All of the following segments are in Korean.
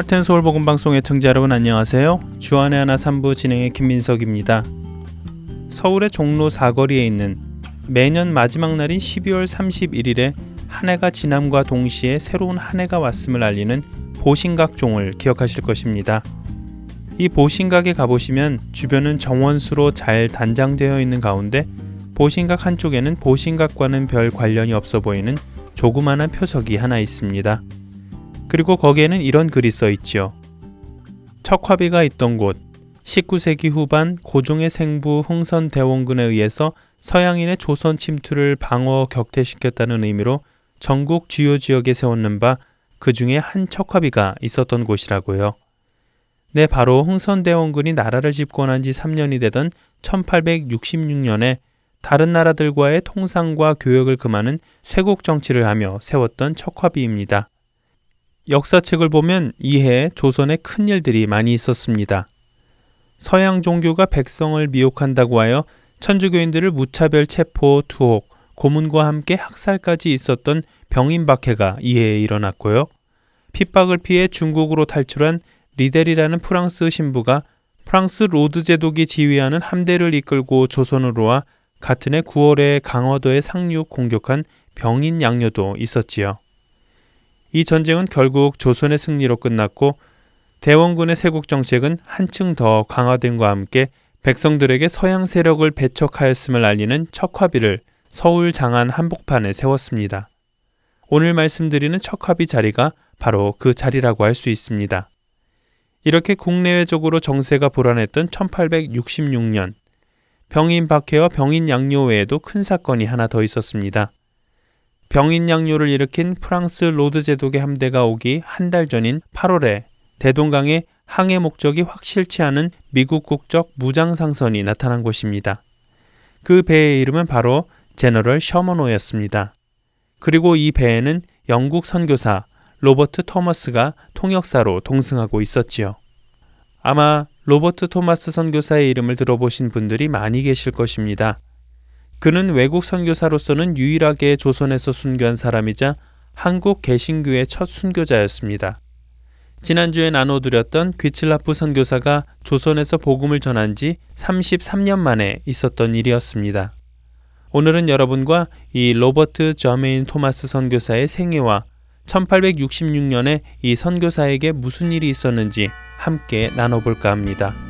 하트앤서울 복음 방송의 청자 여러분 안녕하세요. 주안의 하나 3부 진행의 김민석입니다. 서울의 종로 사거리에 있는 매년 마지막 날인 12월 31일에 한 해가 지남과 동시에 새로운 한 해가 왔음을 알리는 보신각종을 기억하실 것입니다. 이 보신각에 가보시면 주변은 정원수로 잘 단장되어 있는 가운데 보신각 한쪽에는 보신각과는 별 관련이 없어 보이는 조그마한 표석이 하나 있습니다. 그리고 거기에는 이런 글이 써 있지요. 척화비가 있던 곳 19세기 후반 고종의 생부 흥선 대원군에 의해서 서양인의 조선 침투를 방어 격퇴시켰다는 의미로 전국 주요 지역에 세웠는 바 그 중에 한 척화비가 있었던 곳이라고요. 네, 바로 흥선대원군이 나라를 집권한 지 3년이 되던 1866년에 다른 나라들과의 통상과 교역을 금하는 쇄국 정치를 하며 세웠던 척화비입니다. 역사책을 보면 이해 조선에 큰 일들이 많이 있었습니다. 서양 종교가 백성을 미혹한다고 하여 천주교인들을 무차별 체포, 투옥, 고문과 함께 학살까지 있었던 병인박해가 이해에 일어났고요. 핍박을 피해 중국으로 탈출한 리델이라는 프랑스 신부가 프랑스 로즈 제독이 지휘하는 함대를 이끌고 조선으로 와 같은 해 9월에 강화도에 상륙 공격한 병인 양요도 있었지요. 이 전쟁은 결국 조선의 승리로 끝났고 대원군의 쇄국 정책은 한층 더 강화됨과 함께 백성들에게 서양 세력을 배척하였음을 알리는 척화비를 서울 장안 한복판에 세웠습니다. 오늘 말씀드리는 척화비 자리가 바로 그 자리라고 할 수 있습니다. 이렇게 국내외적으로 정세가 불안했던 1866년 병인 박해와 병인 양요 외에도 큰 사건이 하나 더 있었습니다. 병인 양요를 일으킨 프랑스 로즈 제독의 함대가 오기 한 달 전인 8월에 대동강에 항해 목적이 확실치 않은 미국 국적 무장 상선이 나타난 것입니다. 그 배의 이름은 바로 제너럴 셔먼호였습니다. 그리고 이 배에는 영국 선교사 로버트 토머스가 통역사로 동승하고 있었지요. 아마 로버트 토마스 선교사의 이름을 들어보신 분들이 많이 계실 것입니다. 그는 외국 선교사로서는 유일하게 조선에서 순교한 사람이자 한국 개신교의 첫 순교자였습니다. 지난주에 나눠드렸던 귀칠라프 선교사가 조선에서 복음을 전한 지 33년 만에 있었던 일이었습니다. 오늘은 여러분과 이 로버트 저메인 토마스 선교사의 생애와 1866년에 이 선교사에게 무슨 일이 있었는지 함께 나눠볼까 합니다.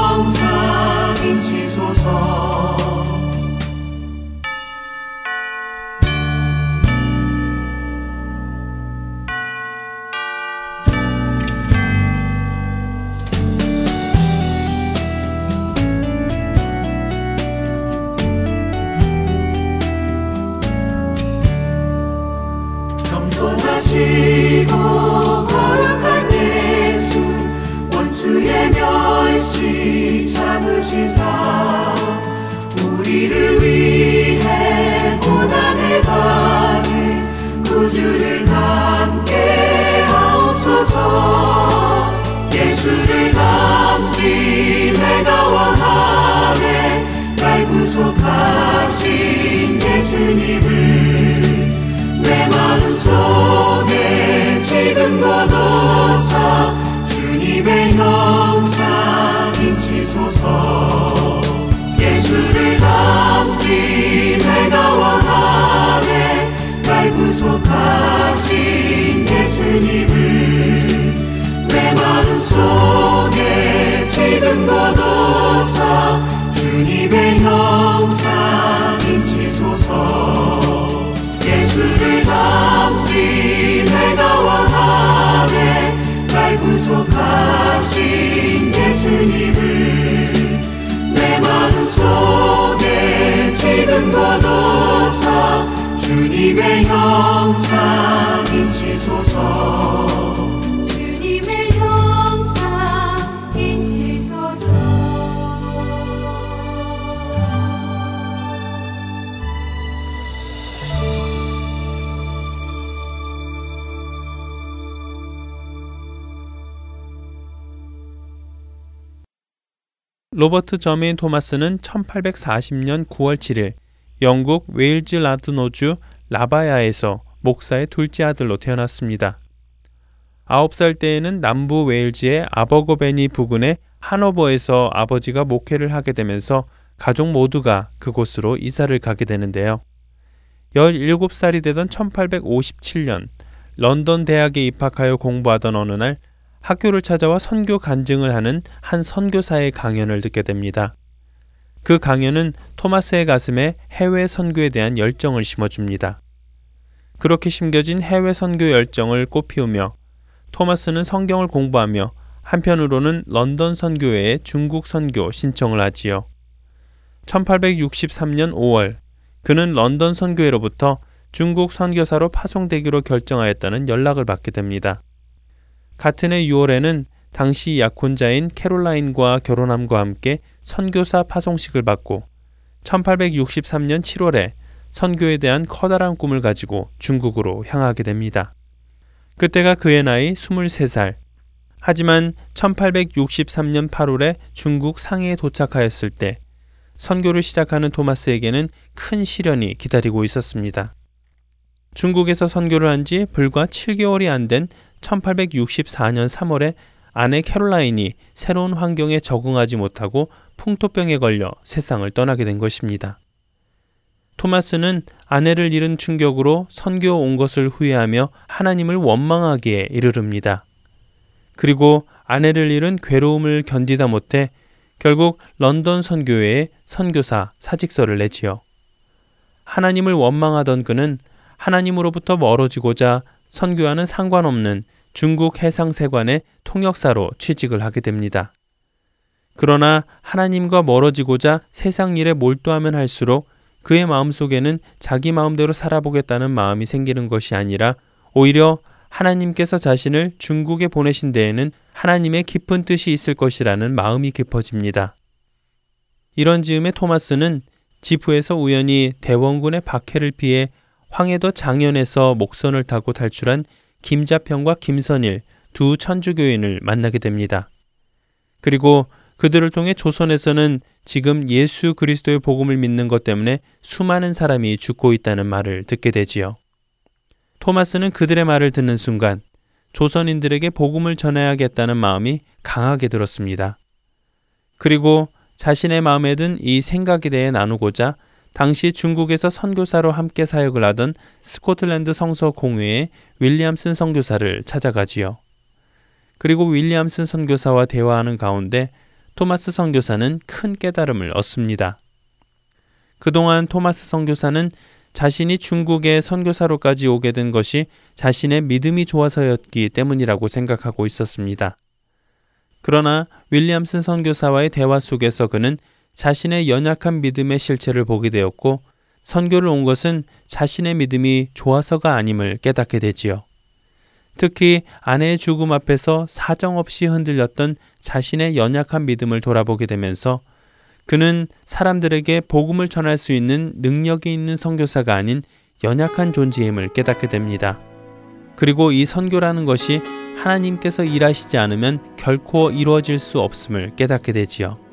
로버트 저메인 토마스는 1840년 9월 7일 영국 웨일즈 라드노주 라바야에서 목사의 둘째 아들로 태어났습니다. 9살 때에는 남부 웨일즈의 아버거베니 부근의 하노버에서 아버지가 목회를 하게 되면서 가족 모두가 그곳으로 이사를 가게 되는데요. 17살이 되던 1857년 런던 대학에 입학하여 공부하던 어느 날 학교를 찾아와 선교 간증을 하는 한 선교사의 강연을 듣게 됩니다. 그 강연은 토마스의 가슴에 해외 선교에 대한 열정을 심어줍니다. 그렇게 심겨진 해외 선교 열정을 꽃피우며 토마스는 성경을 공부하며 한편으로는 런던 선교회에 중국 선교 신청을 하지요. 1863년 5월 그는 런던 선교회로부터 중국 선교사로 파송되기로 결정하였다는 연락을 받게 됩니다. 같은 해 6월에는 당시 약혼자인 캐롤라인과 결혼함과 함께 선교사 파송식을 받고 1863년 7월에 선교에 대한 커다란 꿈을 가지고 중국으로 향하게 됩니다. 그때가 그의 나이 23살. 하지만 1863년 8월에 중국 상해에 도착하였을 때 선교를 시작하는 토마스에게는 큰 시련이 기다리고 있었습니다. 중국에서 선교를 한 지 불과 7개월이 안 된 1864년 3월에 아내 캐롤라인이 새로운 환경에 적응하지 못하고 풍토병에 걸려 세상을 떠나게 된 것입니다. 토마스는 아내를 잃은 충격으로 선교 온 것을 후회하며 하나님을 원망하기에 이르릅니다. 그리고 아내를 잃은 괴로움을 견디다 못해 결국 런던 선교회에 선교사 사직서를 내지요. 하나님을 원망하던 그는 하나님으로부터 멀어지고자 선교와는 상관없는 중국 해상세관의 통역사로 취직을 하게 됩니다. 그러나 하나님과 멀어지고자 세상 일에 몰두하면 할수록 그의 마음속에는 자기 마음대로 살아보겠다는 마음이 생기는 것이 아니라 오히려 하나님께서 자신을 중국에 보내신 데에는 하나님의 깊은 뜻이 있을 것이라는 마음이 깊어집니다. 이런 즈음에 토마스는 지프에서 우연히 대원군의 박해를 피해 황해도 장현에서 목선을 타고 탈출한 김자평과 김선일 두 천주교인을 만나게 됩니다. 그리고 그들을 통해 조선에서는 지금 예수 그리스도의 복음을 믿는 것 때문에 수많은 사람이 죽고 있다는 말을 듣게 되지요. 토마스는 그들의 말을 듣는 순간 조선인들에게 복음을 전해야겠다는 마음이 강하게 들었습니다. 그리고 자신의 마음에 든 이 생각에 대해 나누고자 당시 중국에서 선교사로 함께 사역을 하던 스코틀랜드 성서 공회의 윌리엄슨 선교사를 찾아가지요. 그리고 윌리엄슨 선교사와 대화하는 가운데 토마스 선교사는 큰 깨달음을 얻습니다. 그동안 토마스 선교사는 자신이 중국의 선교사로까지 오게 된 것이 자신의 믿음이 좋아서였기 때문이라고 생각하고 있었습니다. 그러나 윌리엄슨 선교사와의 대화 속에서 그는 자신의 연약한 믿음의 실체를 보게 되었고 선교를 온 것은 자신의 믿음이 좋아서가 아님을 깨닫게 되지요. 특히 아내의 죽음 앞에서 사정없이 흔들렸던 자신의 연약한 믿음을 돌아보게 되면서 그는 사람들에게 복음을 전할 수 있는 능력이 있는 선교사가 아닌 연약한 존재임을 깨닫게 됩니다. 그리고 이 선교라는 것이 하나님께서 일하시지 않으면 결코 이루어질 수 없음을 깨닫게 되지요.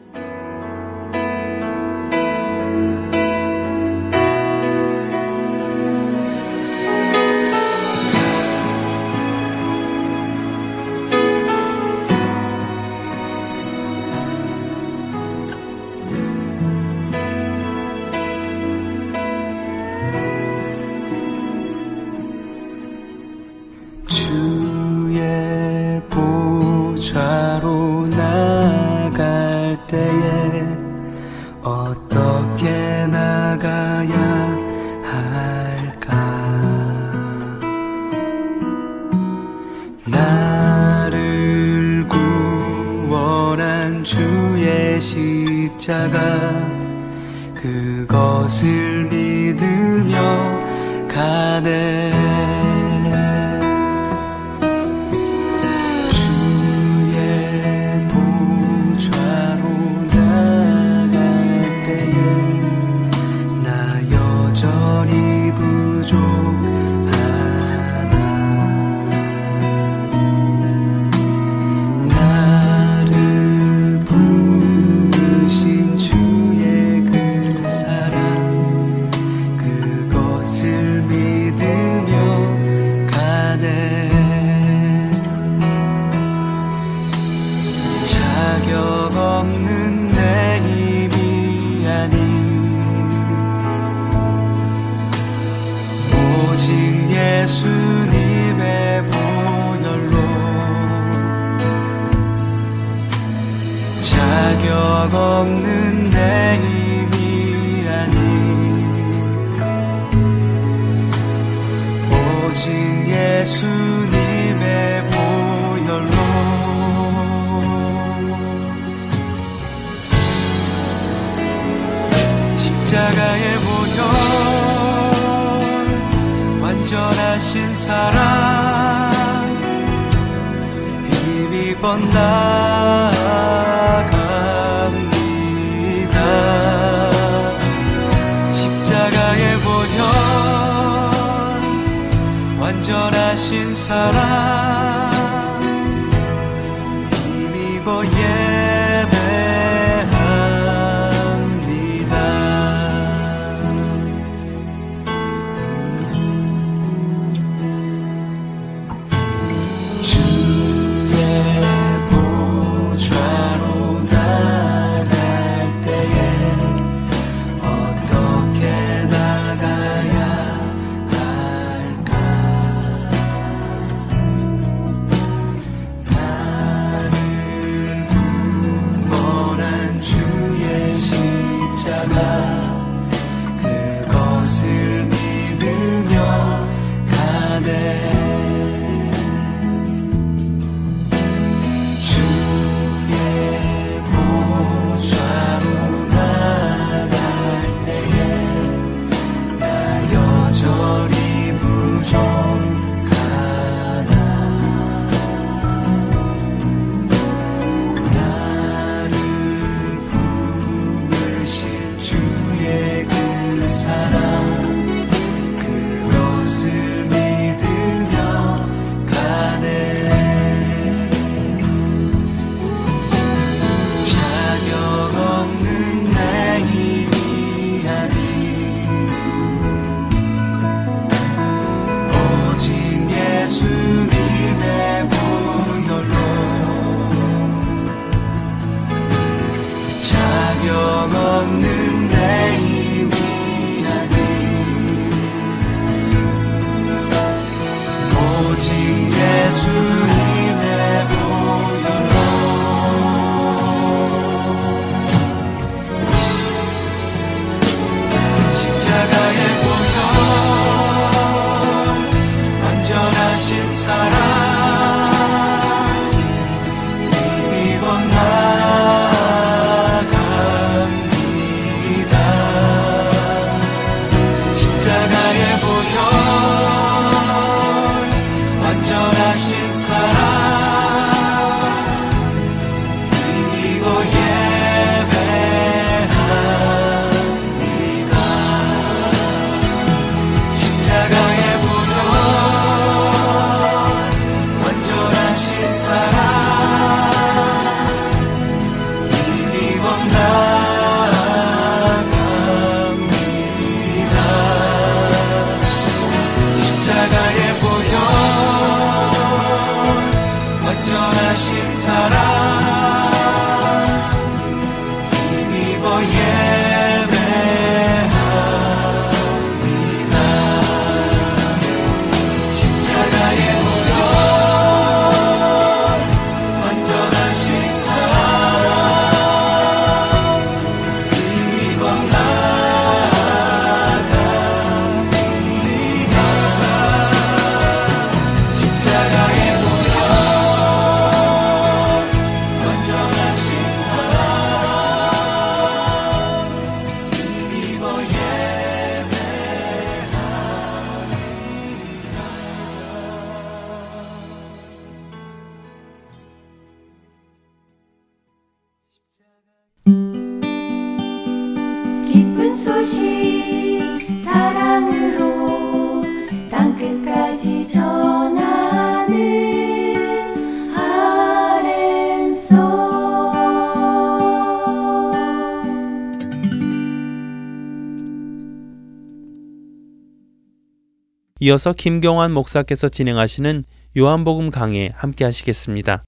이어서 김경환 목사께서 진행하시는 요한복음 강해 함께 하시겠습니다.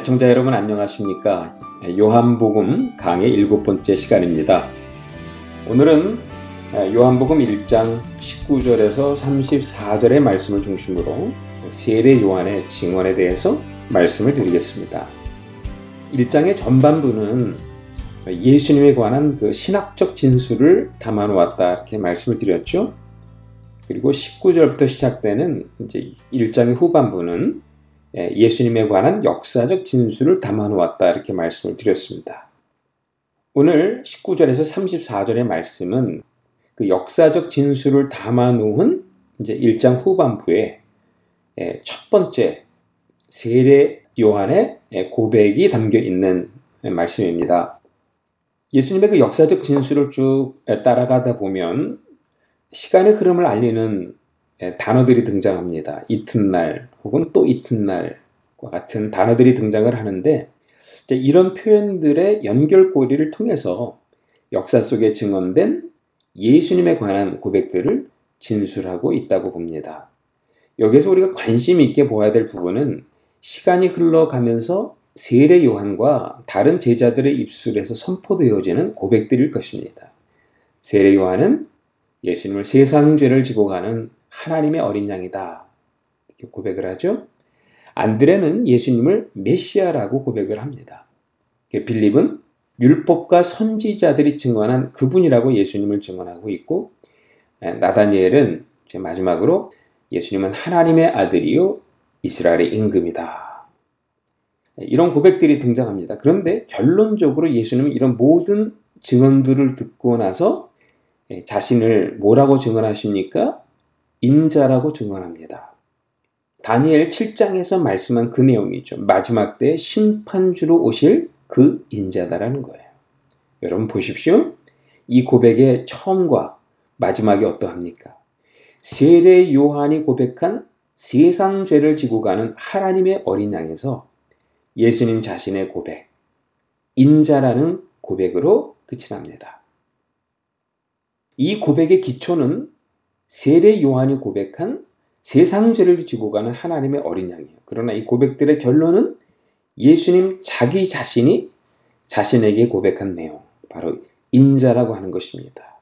애청자 여러분 안녕하십니까? 요한복음 강의 일곱 번째 시간입니다. 오늘은 요한복음 1장 19절에서 34절의 말씀을 중심으로 세례 요한의 증언에 대해서 말씀을 드리겠습니다. 1장의 전반부는 예수님에 관한 그 신학적 진술을 담아 놓았다 이렇게 말씀을 드렸죠. 그리고 19절부터 시작되는 이제 1장의 후반부는 예, 예수님에 관한 역사적 진술을 담아 놓았다 이렇게 말씀을 드렸습니다. 오늘 19절에서 34절의 말씀은 그 역사적 진술을 담아 놓은 이제 1장 후반부에 예, 첫 번째 세례 요한의 예, 고백이 담겨 있는 말씀입니다. 예수님의 그 역사적 진술을 쭉 따라가다 보면 시간의 흐름을 알리는 단어들이 등장합니다. 이튿날 혹은 또 이튿날과 같은 단어들이 등장을 하는데 이런 표현들의 연결고리를 통해서 역사 속에 증언된 예수님에 관한 고백들을 진술하고 있다고 봅니다. 여기서 우리가 관심 있게 보아야 될 부분은 시간이 흘러가면서 세례 요한과 다른 제자들의 입술에서 선포되어지는 고백들일 것입니다. 세례 요한은 예수님을 세상 죄를 지고 가는 하나님의 어린 양이다. 이렇게 고백을 하죠. 안드레는 예수님을 메시아라고 고백을 합니다. 빌립은 율법과 선지자들이 증언한 그분이라고 예수님을 증언하고 있고 나다니엘은 마지막으로 예수님은 하나님의 아들이요 이스라엘의 임금이다. 이런 고백들이 등장합니다. 그런데 결론적으로 예수님은 이런 모든 증언들을 듣고 나서 자신을 뭐라고 증언하십니까? 인자라고 증언합니다. 다니엘 7장에서 말씀한 그 내용이죠. 마지막 때 심판주로 오실 그 인자다라는 거예요. 여러분 보십시오. 이 고백의 처음과 마지막이 어떠합니까? 세례 요한이 고백한 세상 죄를 지고 가는 하나님의 어린 양에서 예수님 자신의 고백, 인자라는 고백으로 끝이 납니다. 이 고백의 기초는 세례 요한이 고백한 세상 죄를 지고 가는 하나님의 어린 양이에요. 그러나 이 고백들의 결론은 예수님 자기 자신이 자신에게 고백한 내용, 바로 인자라고 하는 것입니다.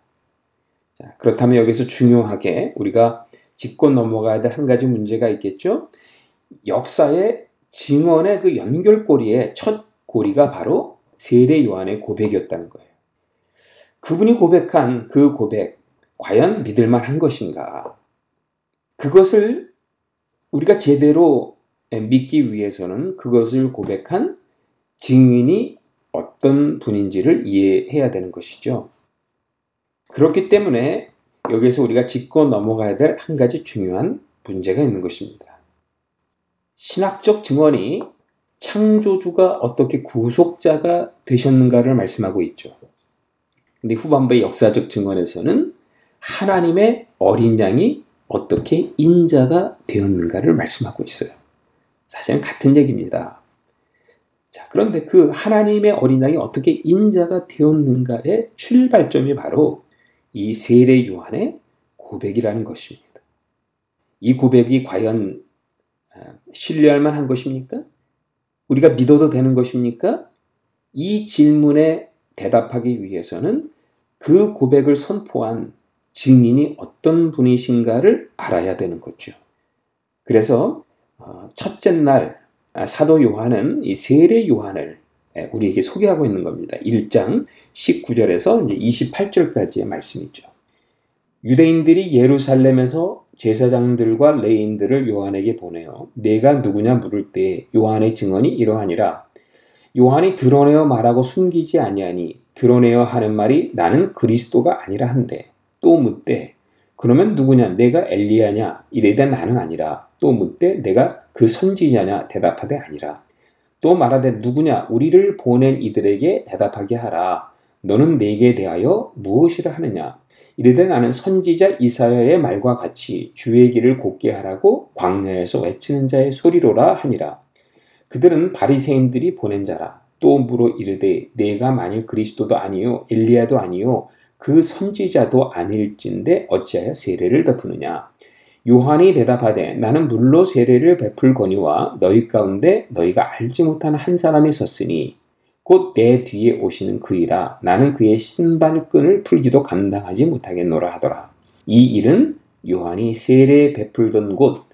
자, 그렇다면 여기서 중요하게 우리가 짚고 넘어가야 될 한 가지 문제가 있겠죠? 역사의 증언의 그 연결고리의 첫 고리가 바로 세례 요한의 고백이었다는 거예요. 그분이 고백한 그 고백, 과연 믿을만 한 것인가? 그것을 우리가 제대로 믿기 위해서는 그것을 고백한 증인이 어떤 분인지를 이해해야 되는 것이죠. 그렇기 때문에 여기서 우리가 짚고 넘어가야 될 한 가지 중요한 문제가 있는 것입니다. 신학적 증언이 창조주가 어떻게 구속자가 되셨는가를 말씀하고 있죠. 근데 후반부의 역사적 증언에서는 하나님의 어린 양이 어떻게 인자가 되었는가를 말씀하고 있어요. 사실은 같은 얘기입니다. 자, 그런데 그 하나님의 어린 양이 어떻게 인자가 되었는가의 출발점이 바로 이 세례 요한의 고백이라는 것입니다. 이 고백이 과연 아, 신뢰할 만한 것입니까? 우리가 믿어도 되는 것입니까? 이 질문에 대답하기 위해서는 그 고백을 선포한 증인이 어떤 분이신가를 알아야 되는 거죠. 그래서 어, 첫째 날 아, 사도 요한은 이 세례 요한을 우리에게 소개하고 있는 겁니다. 1장 19절에서 이제 28절까지의 말씀이죠. 유대인들이 예루살렘에서 제사장들과 레인들을 요한에게 보내어 내가 누구냐 물을 때 요한의 증언이 이러하니라 요한이 드러내어 말하고 숨기지 아니하니 드러내어 하는 말이 나는 그리스도가 아니라 한데 또 묻되 그러면 누구냐? 내가 엘리야냐? 이래되 나는 아니라 또 묻되 내가 그 선지자냐? 대답하되 아니라. 또 말하되 누구냐? 우리를 보낸 이들에게 대답하게 하라. 너는 내게 대하여 무엇이라 하느냐? 이르되 나는 선지자 이사야의 말과 같이 주의 길을 곱게 하라고 광야에서 외치는 자의 소리로라 하니라. 그들은 바리새인들이 보낸 자라. 또 물어 이르되 내가 만일 그리스도도 아니요 엘리야도 아니요 그 선지자도 아닐진데 어찌하여 세례를 베푸느냐. 요한이 대답하되 나는 물로 세례를 베풀거니와 너희 가운데 너희가 알지 못하는 한 사람이 섰으니 곧 내 뒤에 오시는 그이라 나는 그의 신발끈을 풀기도 감당하지 못하겠노라 하더라. 이 일은 요한이 세례 베풀던 곳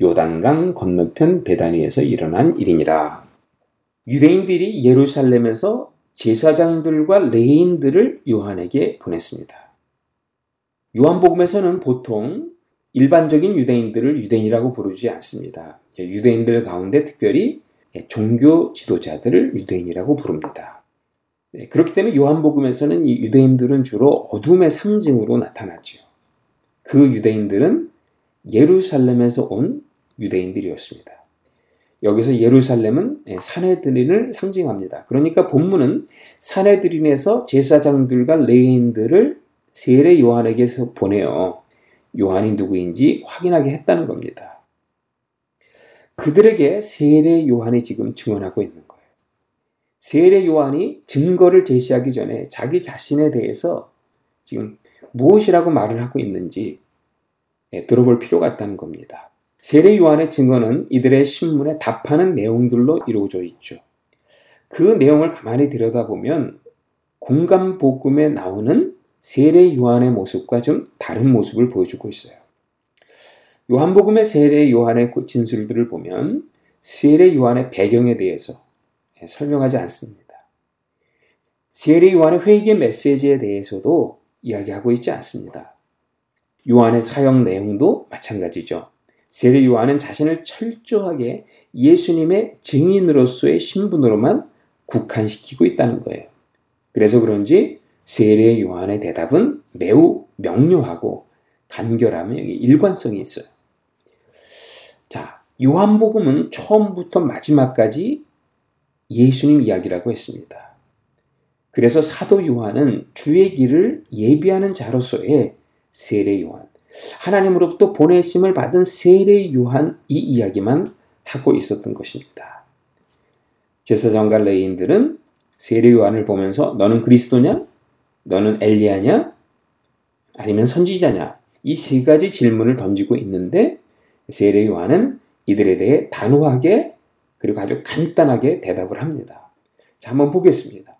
요단강 건너편 베다니에서 일어난 일이니라. 유대인들이 예루살렘에서 제사장들과 레인들을 요한에게 보냈습니다. 요한복음에서는 보통 일반적인 유대인들을 유대인이라고 부르지 않습니다. 유대인들 가운데 특별히 예, 종교 지도자들을 유대인이라고 부릅니다. 예, 그렇기 때문에 요한복음에서는 이 유대인들은 주로 어둠의 상징으로 나타나죠. 그 유대인들은 예루살렘에서 온 유대인들이었습니다. 여기서 예루살렘은 예, 사내들인을 상징합니다. 그러니까 본문은 사내들인에서 제사장들과 레인들을 세례 요한에게서 보내어 요한이 누구인지 확인하게 했다는 겁니다. 그들에게 세례 요한이 지금 증언하고 있는 거예요. 세례 요한이 증거를 제시하기 전에 자기 자신에 대해서 지금 무엇이라고 말을 하고 있는지 예, 들어볼 필요가 있다는 겁니다. 세례 요한의 증거는 이들의 신문에 답하는 내용들로 이루어져 있죠. 그 내용을 가만히 들여다보면 공감 복음에 나오는 세례 요한의 모습과 좀 다른 모습을 보여주고 있어요. 요한복음의 세례 요한의 진술들을 보면 세례 요한의 배경에 대해서 설명하지 않습니다. 세례 요한의 회개 메시지에 대해서도 이야기하고 있지 않습니다. 요한의 사역 내용도 마찬가지죠. 세례 요한은 자신을 철저하게 예수님의 증인으로서의 신분으로만 국한시키고 있다는 거예요. 그래서 그런지 세례 요한의 대답은 매우 명료하고 간결하며 일관성이 있어요. 자, 요한복음은 처음부터 마지막까지 예수님 이야기라고 했습니다. 그래서 사도 요한은 주의 길을 예비하는 자로서의 세례 요한, 하나님으로부터 보내심을 받은 세례 요한 이 이야기만 하고 있었던 것입니다. 제사장과 레인들은 세례 요한을 보면서 너는 그리스도냐? 너는 엘리야냐? 아니면 선지자냐? 이 세 가지 질문을 던지고 있는데 세례 요한은 이들에 대해 단호하게 그리고 아주 간단하게 대답을 합니다. 자, 한번 보겠습니다.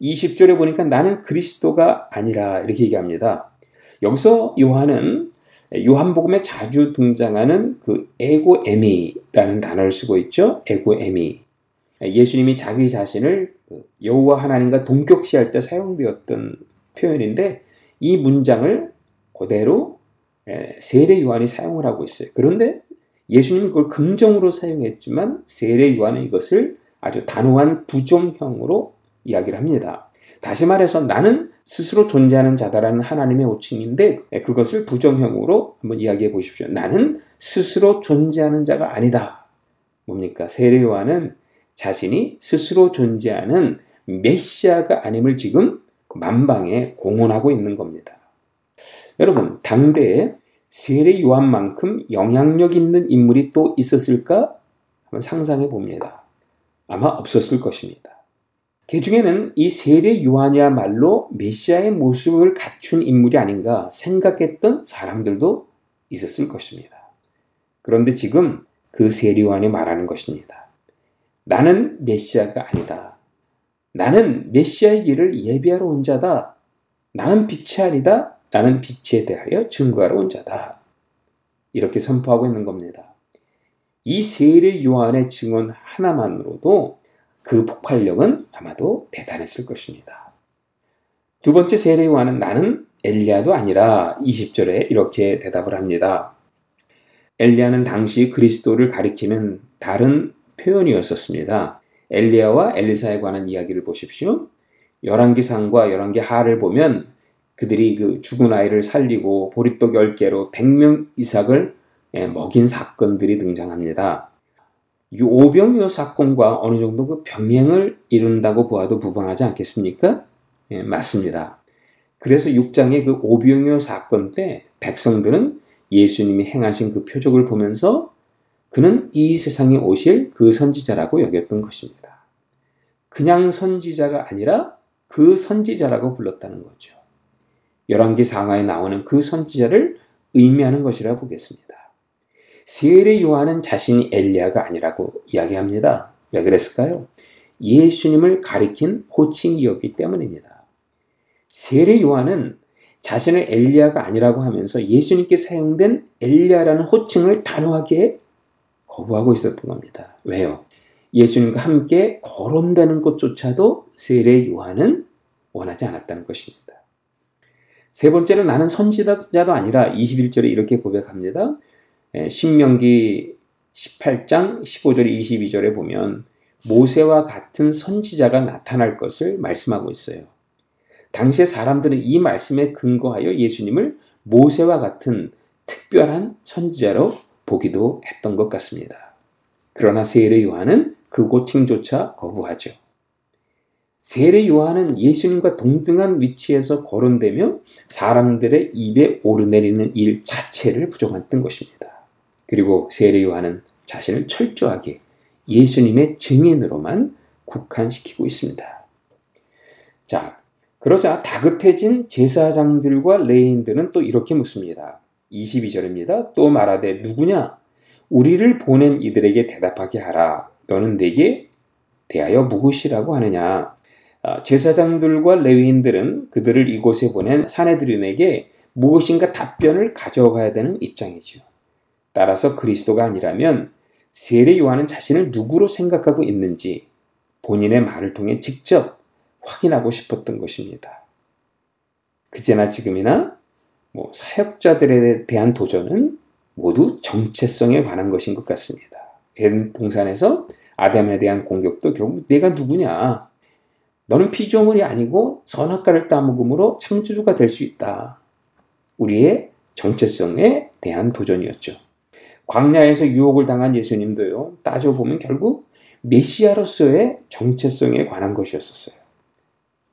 20절에 보니까 나는 그리스도가 아니라 이렇게 얘기합니다. 여기서 요한은 요한복음에 자주 등장하는 그 에고에미라는 단어를 쓰고 있죠. 에고에미. 예수님이 자기 자신을 그 여호와 하나님과 동격시할 때 사용되었던 표현인데 이 문장을 그대로 예, 세례 요한이 사용을 하고 있어요. 그런데 예수님은 그걸 긍정으로 사용했지만 세례 요한은 이것을 아주 단호한 부정형으로 이야기를 합니다. 다시 말해서 나는 스스로 존재하는 자다라는 하나님의 호칭인데 예, 그것을 부정형으로 한번 이야기해 보십시오. 나는 스스로 존재하는 자가 아니다. 뭡니까? 세례 요한은 자신이 스스로 존재하는 메시아가 아님을 지금 만방에 공언하고 있는 겁니다. 여러분, 당대에 세례 요한만큼 영향력 있는 인물이 또 있었을까? 한번 상상해 봅니다. 아마 없었을 것입니다. 그 중에는 이 세례 요한이야말로 메시아의 모습을 갖춘 인물이 아닌가 생각했던 사람들도 있었을 것입니다. 그런데 지금 그 세례 요한이 말하는 것입니다. 나는 메시아가 아니다. 나는 메시아의 길을 예비하러 온 자다. 나는 빛이 아니다. 나는 빛에 대하여 증거하러 온 자다. 이렇게 선포하고 있는 겁니다. 이 세례 요한의 증언 하나만으로도 그 폭발력은 아마도 대단했을 것입니다. 두 번째 세례 요한은 나는 엘리야도 아니라 20절에 이렇게 대답을 합니다. 엘리야는 당시 그리스도를 가리키는 다른 표현이었었습니다. 엘리야와 엘리사에 관한 이야기를 보십시오. 열왕기상과 열왕기하를 보면 그들이 그 죽은 아이를 살리고 보리떡 10개로 100명 이상을 예, 먹인 사건들이 등장합니다. 이 오병이어 사건과 어느 정도 그 병행을 이룬다고 보아도 무방하지 않겠습니까? 예, 맞습니다. 그래서 6장의 그 오병이어 사건 때 백성들은 예수님이 행하신 그 표적을 보면서 그는 이 세상에 오실 그 선지자라고 여겼던 것입니다. 그냥 선지자가 아니라 그 선지자라고 불렀다는 거죠. 열왕기 상하에 나오는 그 선지자를 의미하는 것이라 보겠습니다. 세례 요한은 자신이 엘리야가 아니라고 이야기합니다. 왜 그랬을까요? 예수님을 가리킨 호칭이었기 때문입니다. 세례 요한은 자신을 엘리야가 아니라고 하면서 예수님께 사용된 엘리야라는 호칭을 단호하게 거부하고 있었던 겁니다. 왜요? 예수님과 함께 거론되는 것조차도 세례 요한은 원하지 않았다는 것입니다. 세 번째는 나는 선지자도 아니라 21절에 이렇게 고백합니다. 예, 신명기 18장 15절 22절에 보면 모세와 같은 선지자가 나타날 것을 말씀하고 있어요. 당시의 사람들은 이 말씀에 근거하여 예수님을 모세와 같은 특별한 선지자로 보기도 했던 것 같습니다. 그러나 세례 요한은 그 고칭조차 거부하죠. 세례 요한은 예수님과 동등한 위치에서 거론되며 사람들의 입에 오르내리는 일 자체를 부정했던 것입니다. 그리고 세례 요한은 자신을 철저하게 예수님의 증인으로만 국한시키고 있습니다. 자, 그러자 다급해진 제사장들과 레인들은 또 이렇게 묻습니다. 22절입니다. 또 말하되 누구냐? 우리를 보낸 이들에게 대답하게 하라. 너는 내게 대하여 무엇이라고 하느냐? 아, 제사장들과 레위인들은 그들을 이곳에 보낸 사내들인에게 무엇인가 답변을 가져가야 되는 입장이죠. 따라서 그리스도가 아니라면 세례 요한은 자신을 누구로 생각하고 있는지 본인의 말을 통해 직접 확인하고 싶었던 것입니다. 그제나 지금이나 뭐 사역자들에 대한 도전은 모두 정체성에 관한 것인 것 같습니다. 에덴 동산에서 아담에 대한 공격도 결국 내가 누구냐? 너는 피조물이 아니고 선악과를 따먹음으로 창조주가 될 수 있다. 우리의 정체성에 대한 도전이었죠. 광야에서 유혹을 당한 예수님도요, 따져보면 결국 메시아로서의 정체성에 관한 것이었었어요.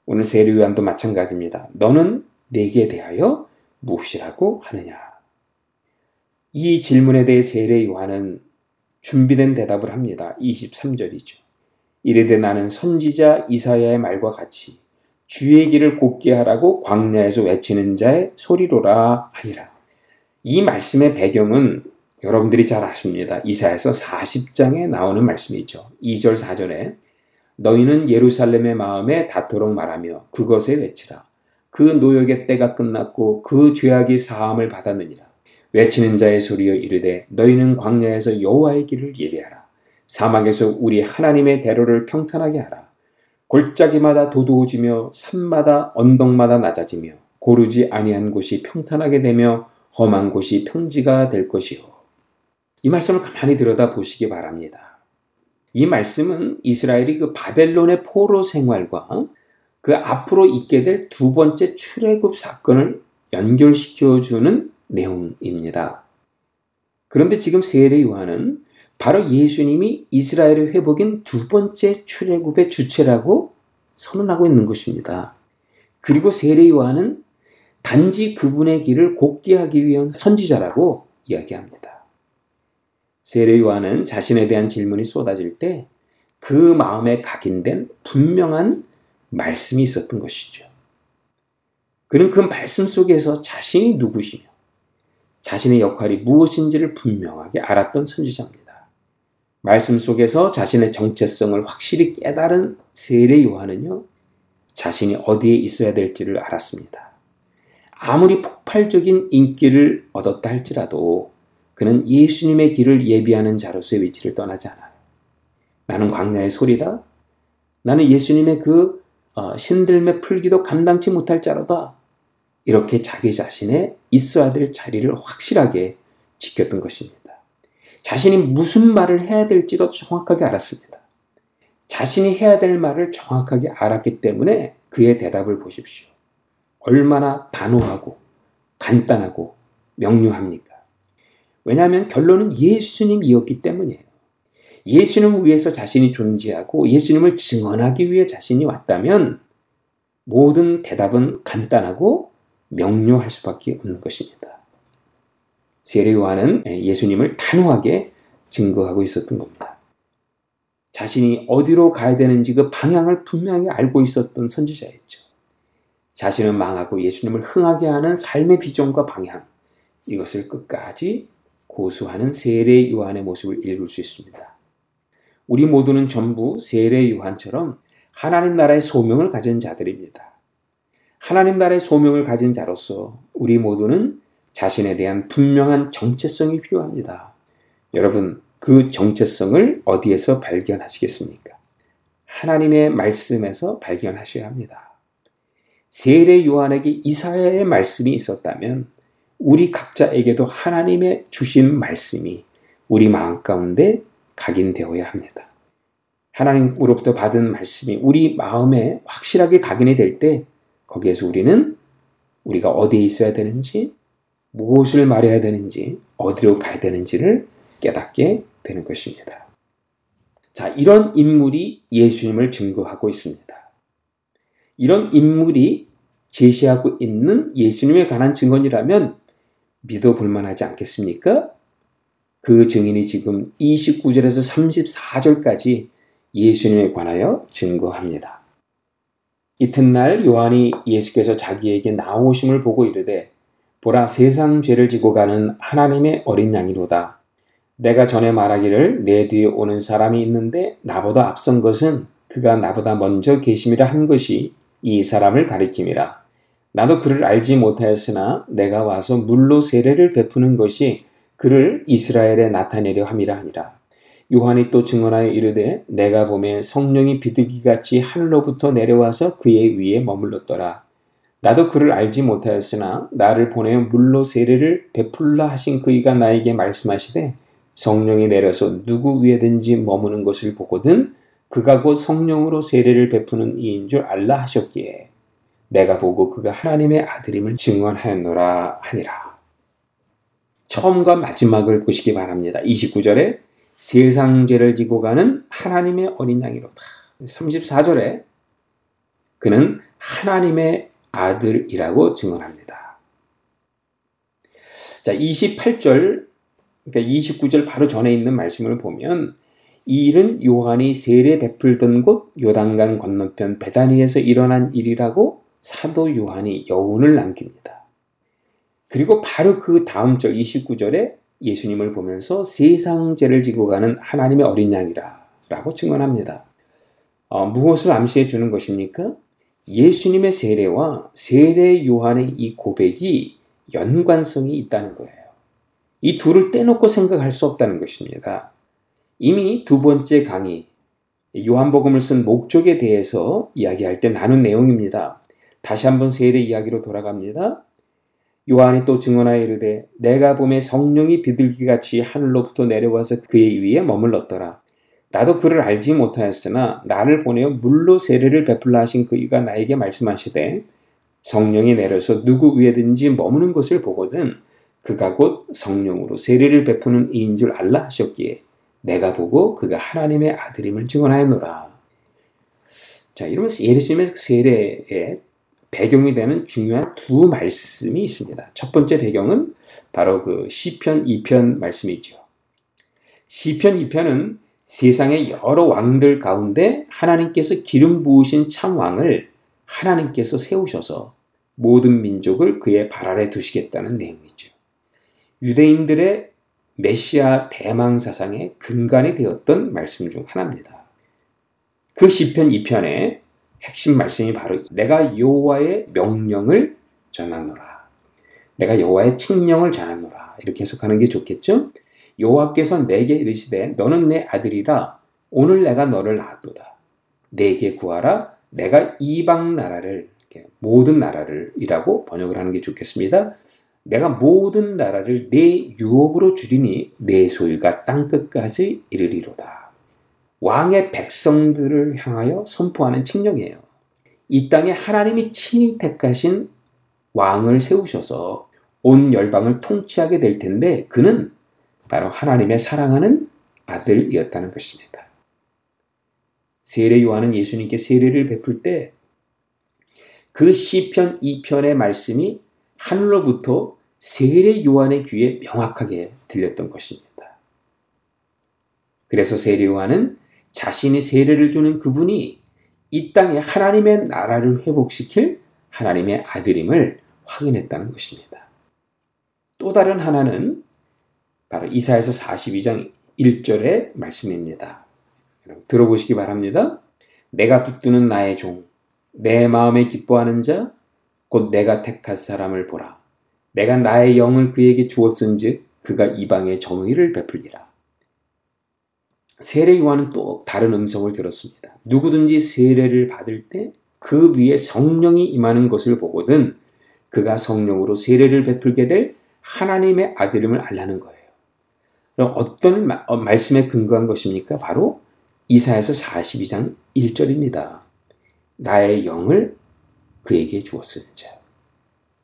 오늘 세례요한도 마찬가지입니다. 너는 내게 대하여 무엇이라고 하느냐? 이 질문에 대해 세례 요한은 준비된 대답을 합니다. 23절이죠. 이르되 나는 선지자 이사야의 말과 같이 주의 길을 곱게 하라고 광야에서 외치는 자의 소리로라 하니라. 이 말씀의 배경은 여러분들이 잘 아십니다. 이사야서 40장에 나오는 말씀이죠. 2절 4절에 너희는 예루살렘의 마음에 닿도록 말하며 그것에 외치라. 그 노역의 때가 끝났고 그 죄악이 사함을 받았느니라. 외치는 자의 소리여 이르되 너희는 광야에서 여호와의 길을 예배하라. 사막에서 우리 하나님의 대로를 평탄하게 하라. 골짜기마다 도도해지며 산마다 언덕마다 낮아지며 고르지 아니한 곳이 평탄하게 되며 험한 곳이 평지가 될 것이요. 이 말씀을 가만히 들여다 보시기 바랍니다. 이 말씀은 이스라엘이 그 바벨론의 포로 생활과 그 앞으로 있게 될 두 번째 출애굽 사건을 연결시켜 주는 내용입니다. 그런데 지금 세례 요한은 바로 예수님이 이스라엘의 회복인 두 번째 출애굽의 주체라고 선언하고 있는 것입니다. 그리고 세례 요한은 단지 그분의 길을 곱게 하기 위한 선지자라고 이야기합니다. 세례 요한은 자신에 대한 질문이 쏟아질 때 그 마음에 각인된 분명한 말씀이 있었던 것이죠. 그는 그 말씀 속에서 자신이 누구시며 자신의 역할이 무엇인지를 분명하게 알았던 선지자입니다. 말씀 속에서 자신의 정체성을 확실히 깨달은 세례 요한은요, 자신이 어디에 있어야 될지를 알았습니다. 아무리 폭발적인 인기를 얻었다 할지라도 그는 예수님의 길을 예비하는 자로서의 위치를 떠나지 않아요. 나는 광야의 소리다. 나는 예수님의 그 어, 신들매 풀기도 감당치 못할 자로다. 이렇게 자기 자신의 있어야 될 자리를 확실하게 지켰던 것입니다. 자신이 무슨 말을 해야 될지도 정확하게 알았습니다. 자신이 해야 될 말을 정확하게 알았기 때문에 그의 대답을 보십시오. 얼마나 단호하고 간단하고 명료합니까? 왜냐하면 결론은 예수님이었기 때문이에요. 예수님을 위해서 자신이 존재하고 예수님을 증언하기 위해 자신이 왔다면 모든 대답은 간단하고 명료할 수밖에 없는 것입니다. 세례 요한은 예수님을 단호하게 증거하고 있었던 겁니다. 자신이 어디로 가야 되는지 그 방향을 분명히 알고 있었던 선지자였죠. 자신은 망하고 예수님을 흥하게 하는 삶의 비전과 방향, 이것을 끝까지 고수하는 세례 요한의 모습을 읽을 수 있습니다. 우리 모두는 전부 세례 요한처럼 하나님 나라의 소명을 가진 자들입니다. 하나님 나라의 소명을 가진 자로서 우리 모두는 자신에 대한 분명한 정체성이 필요합니다. 여러분, 그 정체성을 어디에서 발견하시겠습니까? 하나님의 말씀에서 발견하셔야 합니다. 세례 요한에게 이사야의 말씀이 있었다면 우리 각자에게도 하나님의 주신 말씀이 우리 마음 가운데 각인되어야 합니다. 하나님으로부터 받은 말씀이 우리 마음에 확실하게 각인이 될 때 거기에서 우리는 우리가 어디에 있어야 되는지 무엇을 말해야 되는지, 어디로 가야 되는지를 깨닫게 되는 것입니다. 자, 이런 인물이 예수님을 증거하고 있습니다. 이런 인물이 제시하고 있는 예수님에 관한 증언이라면 믿어볼 만하지 않겠습니까? 그 증인이 지금 29절에서 34절까지 예수님에 관하여 증거합니다. 이튿날 요한이 예수께서 자기에게 나오심을 보고 이르되 보라 세상 죄를 지고 가는 하나님의 어린 양이로다. 내가 전에 말하기를 내 뒤에 오는 사람이 있는데 나보다 앞선 것은 그가 나보다 먼저 계심이라 한 것이 이 사람을 가리킴이라. 나도 그를 알지 못하였으나 내가 와서 물로 세례를 베푸는 것이 그를 이스라엘에 나타내려 함이라 하니라. 요한이 또 증언하여 이르되 내가 봄에 성령이 비둘기같이 하늘로부터 내려와서 그의 위에 머물렀더라. 나도 그를 알지 못하였으나 나를 보내어 물로 세례를 베풀라 하신 그이가 나에게 말씀하시되 성령이 내려서 누구 위에든지 머무는 것을 보거든 그가 곧 성령으로 세례를 베푸는 이인 줄 알라 하셨기에 내가 보고 그가 하나님의 아들임을 증언하였노라 하니라. 처음과 마지막을 보시기 바랍니다. 29절에 세상 죄를 지고 가는 하나님의 어린 양이로다. 34절에 그는 하나님의 아들이라고 증언합니다. 자, 28절, 그러니까 29절 바로 전에 있는 말씀을 보면 이 일은 요한이 세례 베풀던 곳 요단강 건너편 베다니에서 일어난 일이라고 사도 요한이 여운을 남깁니다. 그리고 바로 그 다음 절 29절에 예수님을 보면서 세상 죄를 지고 가는 하나님의 어린 양이라 라고 증언합니다. 어, 무엇을 암시해 주는 것입니까? 예수님의 세례와 세례 요한의 이 고백이 연관성이 있다는 거예요. 이 둘을 떼놓고 생각할 수 없다는 것입니다. 이미 두 번째 강의, 요한복음을 쓴 목적에 대해서 이야기할 때 나눈 내용입니다. 다시 한번 세례 이야기로 돌아갑니다. 요한이 또 증언하여 이르되 내가 봄에 성령이 비둘기같이 하늘로부터 내려와서 그의 위에 머물렀더라. 나도 그를 알지 못하였으나 나를 보내어 물로 세례를 베풀라 하신 그이가 나에게 말씀하시되 성령이 내려서 누구 위에든지 머무는 것을 보거든 그가 곧 성령으로 세례를 베푸는 이인 줄 알라 하셨기에 내가 보고 그가 하나님의 아들임을 증언하였노라. 자, 이러면서 예수님의 세례의 배경이 되는 중요한 두 말씀이 있습니다. 첫 번째 배경은 바로 그 시편 2편 말씀이죠. 시편 2편은 세상의 여러 왕들 가운데 하나님께서 기름 부으신 참 왕을 하나님께서 세우셔서 모든 민족을 그의 발 아래 두시겠다는 내용이죠. 유대인들의 메시아 대망 사상의 근간이 되었던 말씀 중 하나입니다. 그 시편 2편의 핵심 말씀이 바로 내가 여호와의 명령을 전하노라. 내가 여호와의 칙령을 전하노라. 이렇게 해석하는 게 좋겠죠? 여호와께서 내게 이르시되 너는 내 아들이라 오늘 내가 너를 낳았도다. 내게 구하라. 내가 이방 나라를 모든 나라를이라고 번역을 하는 게 좋겠습니다. 내가 모든 나라를 내 유업으로 주리니 내 소유가 땅 끝까지 이르리로다. 왕의 백성들을 향하여 선포하는 칙령이에요. 이 땅에 하나님이 친히 택하신 왕을 세우셔서 온 열방을 통치하게 될 텐데 그는 바로 하나님의 사랑하는 아들이었다는 것입니다. 세례 요한은 예수님께 세례를 베풀 때 그 시편 2편의 말씀이 하늘로부터 세례 요한의 귀에 명확하게 들렸던 것입니다. 그래서 세례 요한은 자신이 세례를 주는 그분이 이 땅에 하나님의 나라를 회복시킬 하나님의 아들임을 확인했다는 것입니다. 또 다른 하나는 바로 이사에서 42장 1절의 말씀입니다. 들어보시기 바랍니다. 내가 붙드는 나의 종, 내 마음에 기뻐하는 자, 곧 내가 택할 사람을 보라. 내가 나의 영을 그에게 주었은즉 그가 이방의 정의를 베풀리라. 세례 요한은 또 다른 음성을 들었습니다. 누구든지 세례를 받을 때 그 위에 성령이 임하는 것을 보거든 그가 성령으로 세례를 베풀게 될 하나님의 아들임을 알라는 거예요. 그럼 어떤 마, 어, 말씀에 근거한 것입니까? 바로 이사에서 42장 1절입니다. 나의 영을 그에게 주었을 자.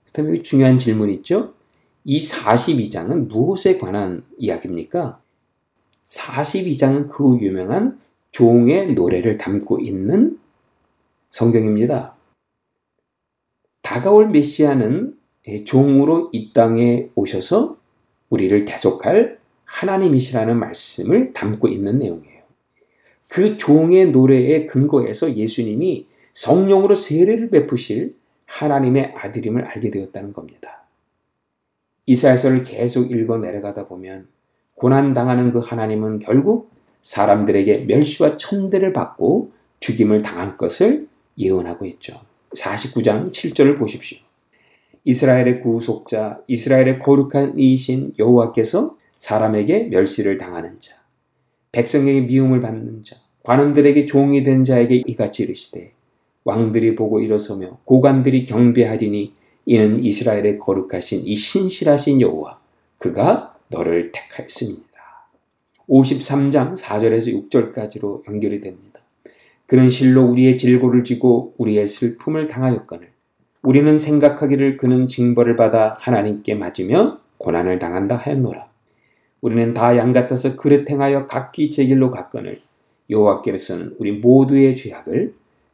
그 다음에 중요한 질문이 있죠? 이 42장은 무엇에 관한 이야기입니까? 42장은 그 유명한 종의 노래를 담고 있는 성경입니다. 다가올 메시아는 종으로 이 땅에 오셔서 우리를 대속할 하나님이시라는 말씀을 담고 있는 내용이에요. 그 종의 노래의 근거에서 예수님이 성령으로 세례를 베푸실 하나님의 아들임을 알게 되었다는 겁니다. 이사야서를 계속 읽어 내려가다 보면 고난당하는 그 하나님은 결국 사람들에게 멸시와 천대를 받고 죽임을 당할 것을 예언하고 있죠. 49장 7절을 보십시오. 이스라엘의 구속자, 이스라엘의 거룩한 이신 여호와께서 사람에게 멸시를 당하는 자, 백성에게 미움을 받는 자, 관원들에게 종이 된 자에게 이같이 이르시되 왕들이 보고 일어서며 고관들이 경배하리니 이는 이스라엘의 거룩하신 이 신실하신 여호와 그가 너를 택하였습니다. 53장 4절에서 6절까지로 연결이 됩니다. 그는 실로 우리의 질고를 지고 우리의 슬픔을 당하였거늘 우리는 생각하기를 그는 징벌을 받아 하나님께 맞으며 고난을 당한다 하였노라. 우리는 다 양 같아서 그릇 행하여 각기 제 길로 갔거늘 여호와께서는 우리 모두의 죄악을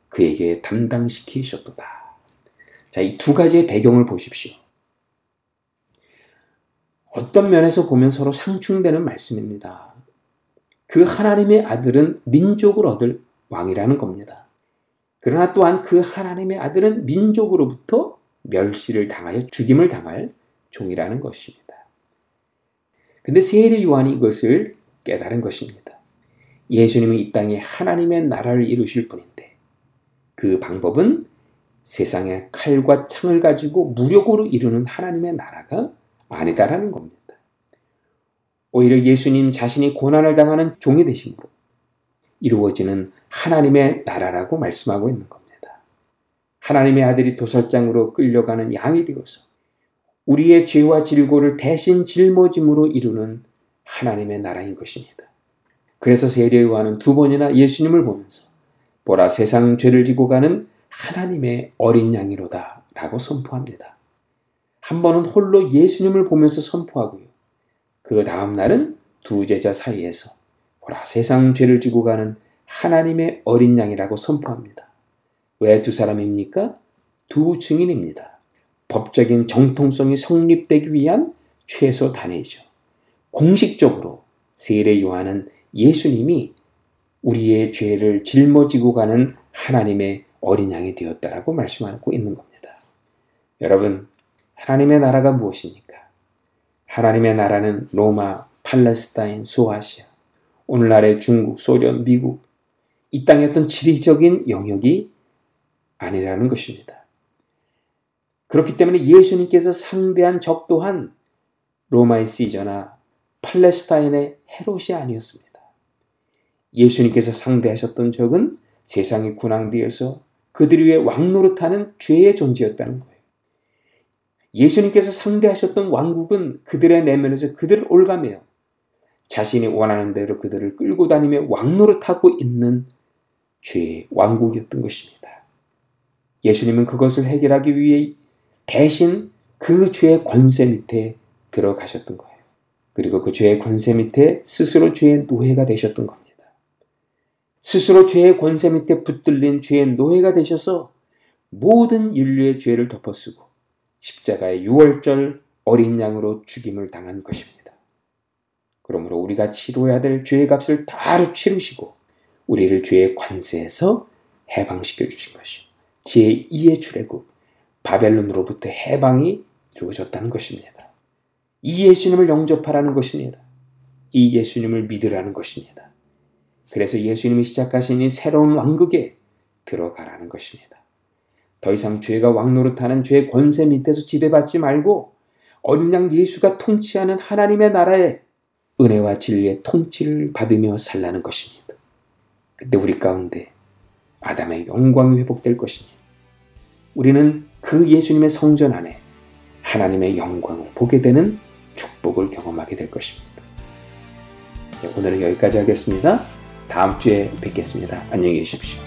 그에게 담당시키셨도다. 자, 이 두 가지의 배경을 보십시오. 어떤 면에서 보면 서로 상충되는 말씀입니다. 그 하나님의 아들은 민족을 얻을 왕이라는 겁니다. 그러나 또한 그 하나님의 아들은 민족으로부터 멸시를 당하여 죽임을 당할 종이라는 것입니다. 근데 세례 요한이 이것을 깨달은 것입니다. 예수님은 이 땅에 하나님의 나라를 이루실 분인데 그 방법은 세상에 칼과 창을 가지고 무력으로 이루는 하나님의 나라가 아니다라는 겁니다. 오히려 예수님 자신이 고난을 당하는 종이 되심으로 이루어지는 하나님의 나라라고 말씀하고 있는 겁니다. 하나님의 아들이 도살장으로 끌려가는 양이 되어서 우리의 죄와 질고를 대신 짊어짐으로 이루는 하나님의 나라인 것입니다. 그래서 세례 요한은 두 번이나 예수님을 보면서 보라 세상 죄를 지고 가는 하나님의 어린 양이로다 라고 선포합니다. 한 번은 홀로 예수님을 보면서 선포하고요. 그 다음 날은 두 제자 사이에서 보라 세상 죄를 지고 가는 하나님의 어린 양이라고 선포합니다. 왜 두 사람입니까? 두 증인입니다. 법적인 정통성이 성립되기 위한 최소 단위죠. 공식적으로 세례 요한은 예수님이 우리의 죄를 짊어지고 가는 하나님의 어린 양이 되었다라고 말씀하고 있는 겁니다. 여러분, 하나님의 나라가 무엇입니까? 하나님의 나라는 로마, 팔레스타인, 소아시아, 오늘날의 중국, 소련, 미국, 이 땅의 어떤 지리적인 영역이 아니라는 것입니다. 그렇기 때문에 예수님께서 상대한 적 또한 로마의 시저나 팔레스타인의 헤롯이 아니었습니다. 예수님께서 상대하셨던 적은 세상의 군왕 뒤에서 그들 위에 왕노릇하는 죄의 존재였다는 거예요. 예수님께서 상대하셨던 왕국은 그들의 내면에서 그들을 올가매요. 자신이 원하는 대로 그들을 끌고 다니며 왕노릇하고 있는 죄의 왕국이었던 것입니다. 예수님은 그것을 해결하기 위해 대신 그 죄의 권세 밑에 들어가셨던 거예요. 그리고 그 죄의 권세 밑에 스스로 죄의 노예가 되셨던 겁니다. 스스로 죄의 권세 밑에 붙들린 죄의 노예가 되셔서 모든 인류의 죄를 덮어쓰고 십자가의 유월절 어린 양으로 죽임을 당한 것입니다. 그러므로 우리가 치러야 될 죄의 값을 다 치르시고 우리를 죄의 관세에서 해방시켜 주신 것이요. 제2의 출애굽 바벨론으로부터 해방이 이루어졌다는 것입니다. 이 예수님을 영접하라는 것입니다. 이 예수님을 믿으라는 것입니다. 그래서 예수님이 시작하신 이 새로운 왕국에 들어가라는 것입니다. 더 이상 죄가 왕노릇하는 죄의 권세 밑에서 지배받지 말고 어린 양 예수가 통치하는 하나님의 나라에 은혜와 진리의 통치를 받으며 살라는 것입니다. 그때 우리 가운데 아담의 영광이 회복될 것이니 우리는 그 예수님의 성전 안에 하나님의 영광을 보게 되는 축복을 경험하게 될 것입니다. 네, 오늘은 여기까지 하겠습니다. 다음 주에 뵙겠습니다. 안녕히 계십시오.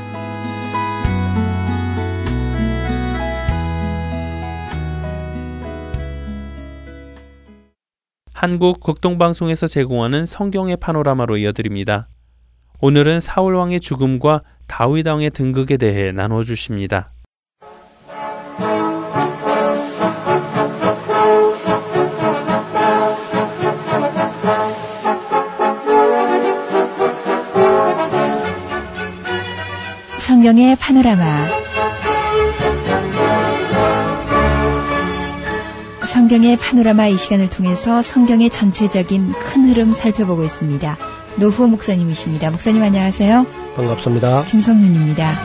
한국 극동방송에서 제공하는 성경의 파노라마로 이어드립니다. 오늘은 사울 왕의 죽음과 다윗 왕의 등극에 대해 나누어 주십니다. 성경의 파노라마 성경의 파노라마 이 시간을 통해서 성경의 전체적인 큰 흐름 살펴보고 있습니다. 노후호 목사님이십니다. 목사님 안녕하세요. 반갑습니다. 김성윤입니다.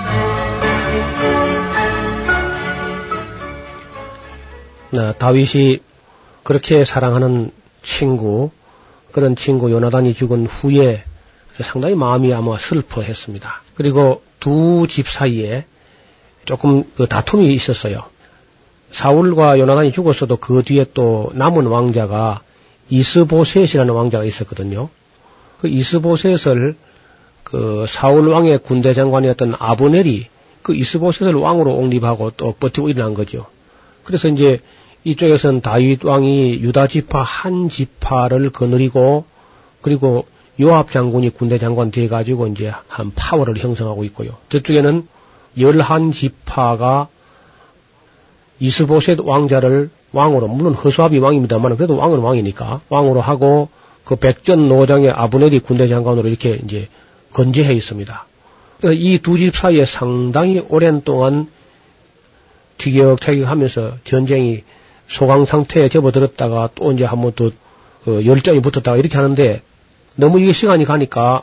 네, 다윗이 그렇게 사랑하는 친구, 그런 친구 요나단이 죽은 후에 상당히 마음이 아마 슬퍼했습니다. 그리고 두 집 사이에 조금 그 다툼이 있었어요. 사울과 요나단이 죽었어도 그 뒤에 또 남은 왕자가 이스보셋이라는 왕자가 있었거든요. 그 이스보셋을 그 사울 왕의 군대 장관이었던 아브넬이 그 이스보셋을 왕으로 옹립하고 또 버티고 일어난 거죠. 그래서 이제 이쪽에서는 다윗 왕이 유다 지파 한 지파를 거느리고 그리고 요압 장군이 군대 장관 돼 가지고 이제 한 파워를 형성하고 있고요. 저쪽에는 열한 지파가 이스보셋 왕자를 왕으로 물론 허수아비 왕입니다만 그래도 왕은 왕이니까 왕으로 하고 그 백전 노장의 아브넬이 군대 장관으로 이렇게 이제 건재해 있습니다. 이두 집 사이에 상당히 오랜 동안 티격태격하면서 전쟁이 소강 상태에 접어들었다가 또 이제 한 번 또 어, 열정이 붙었다가 이렇게 하는데 너무 이게 시간이 가니까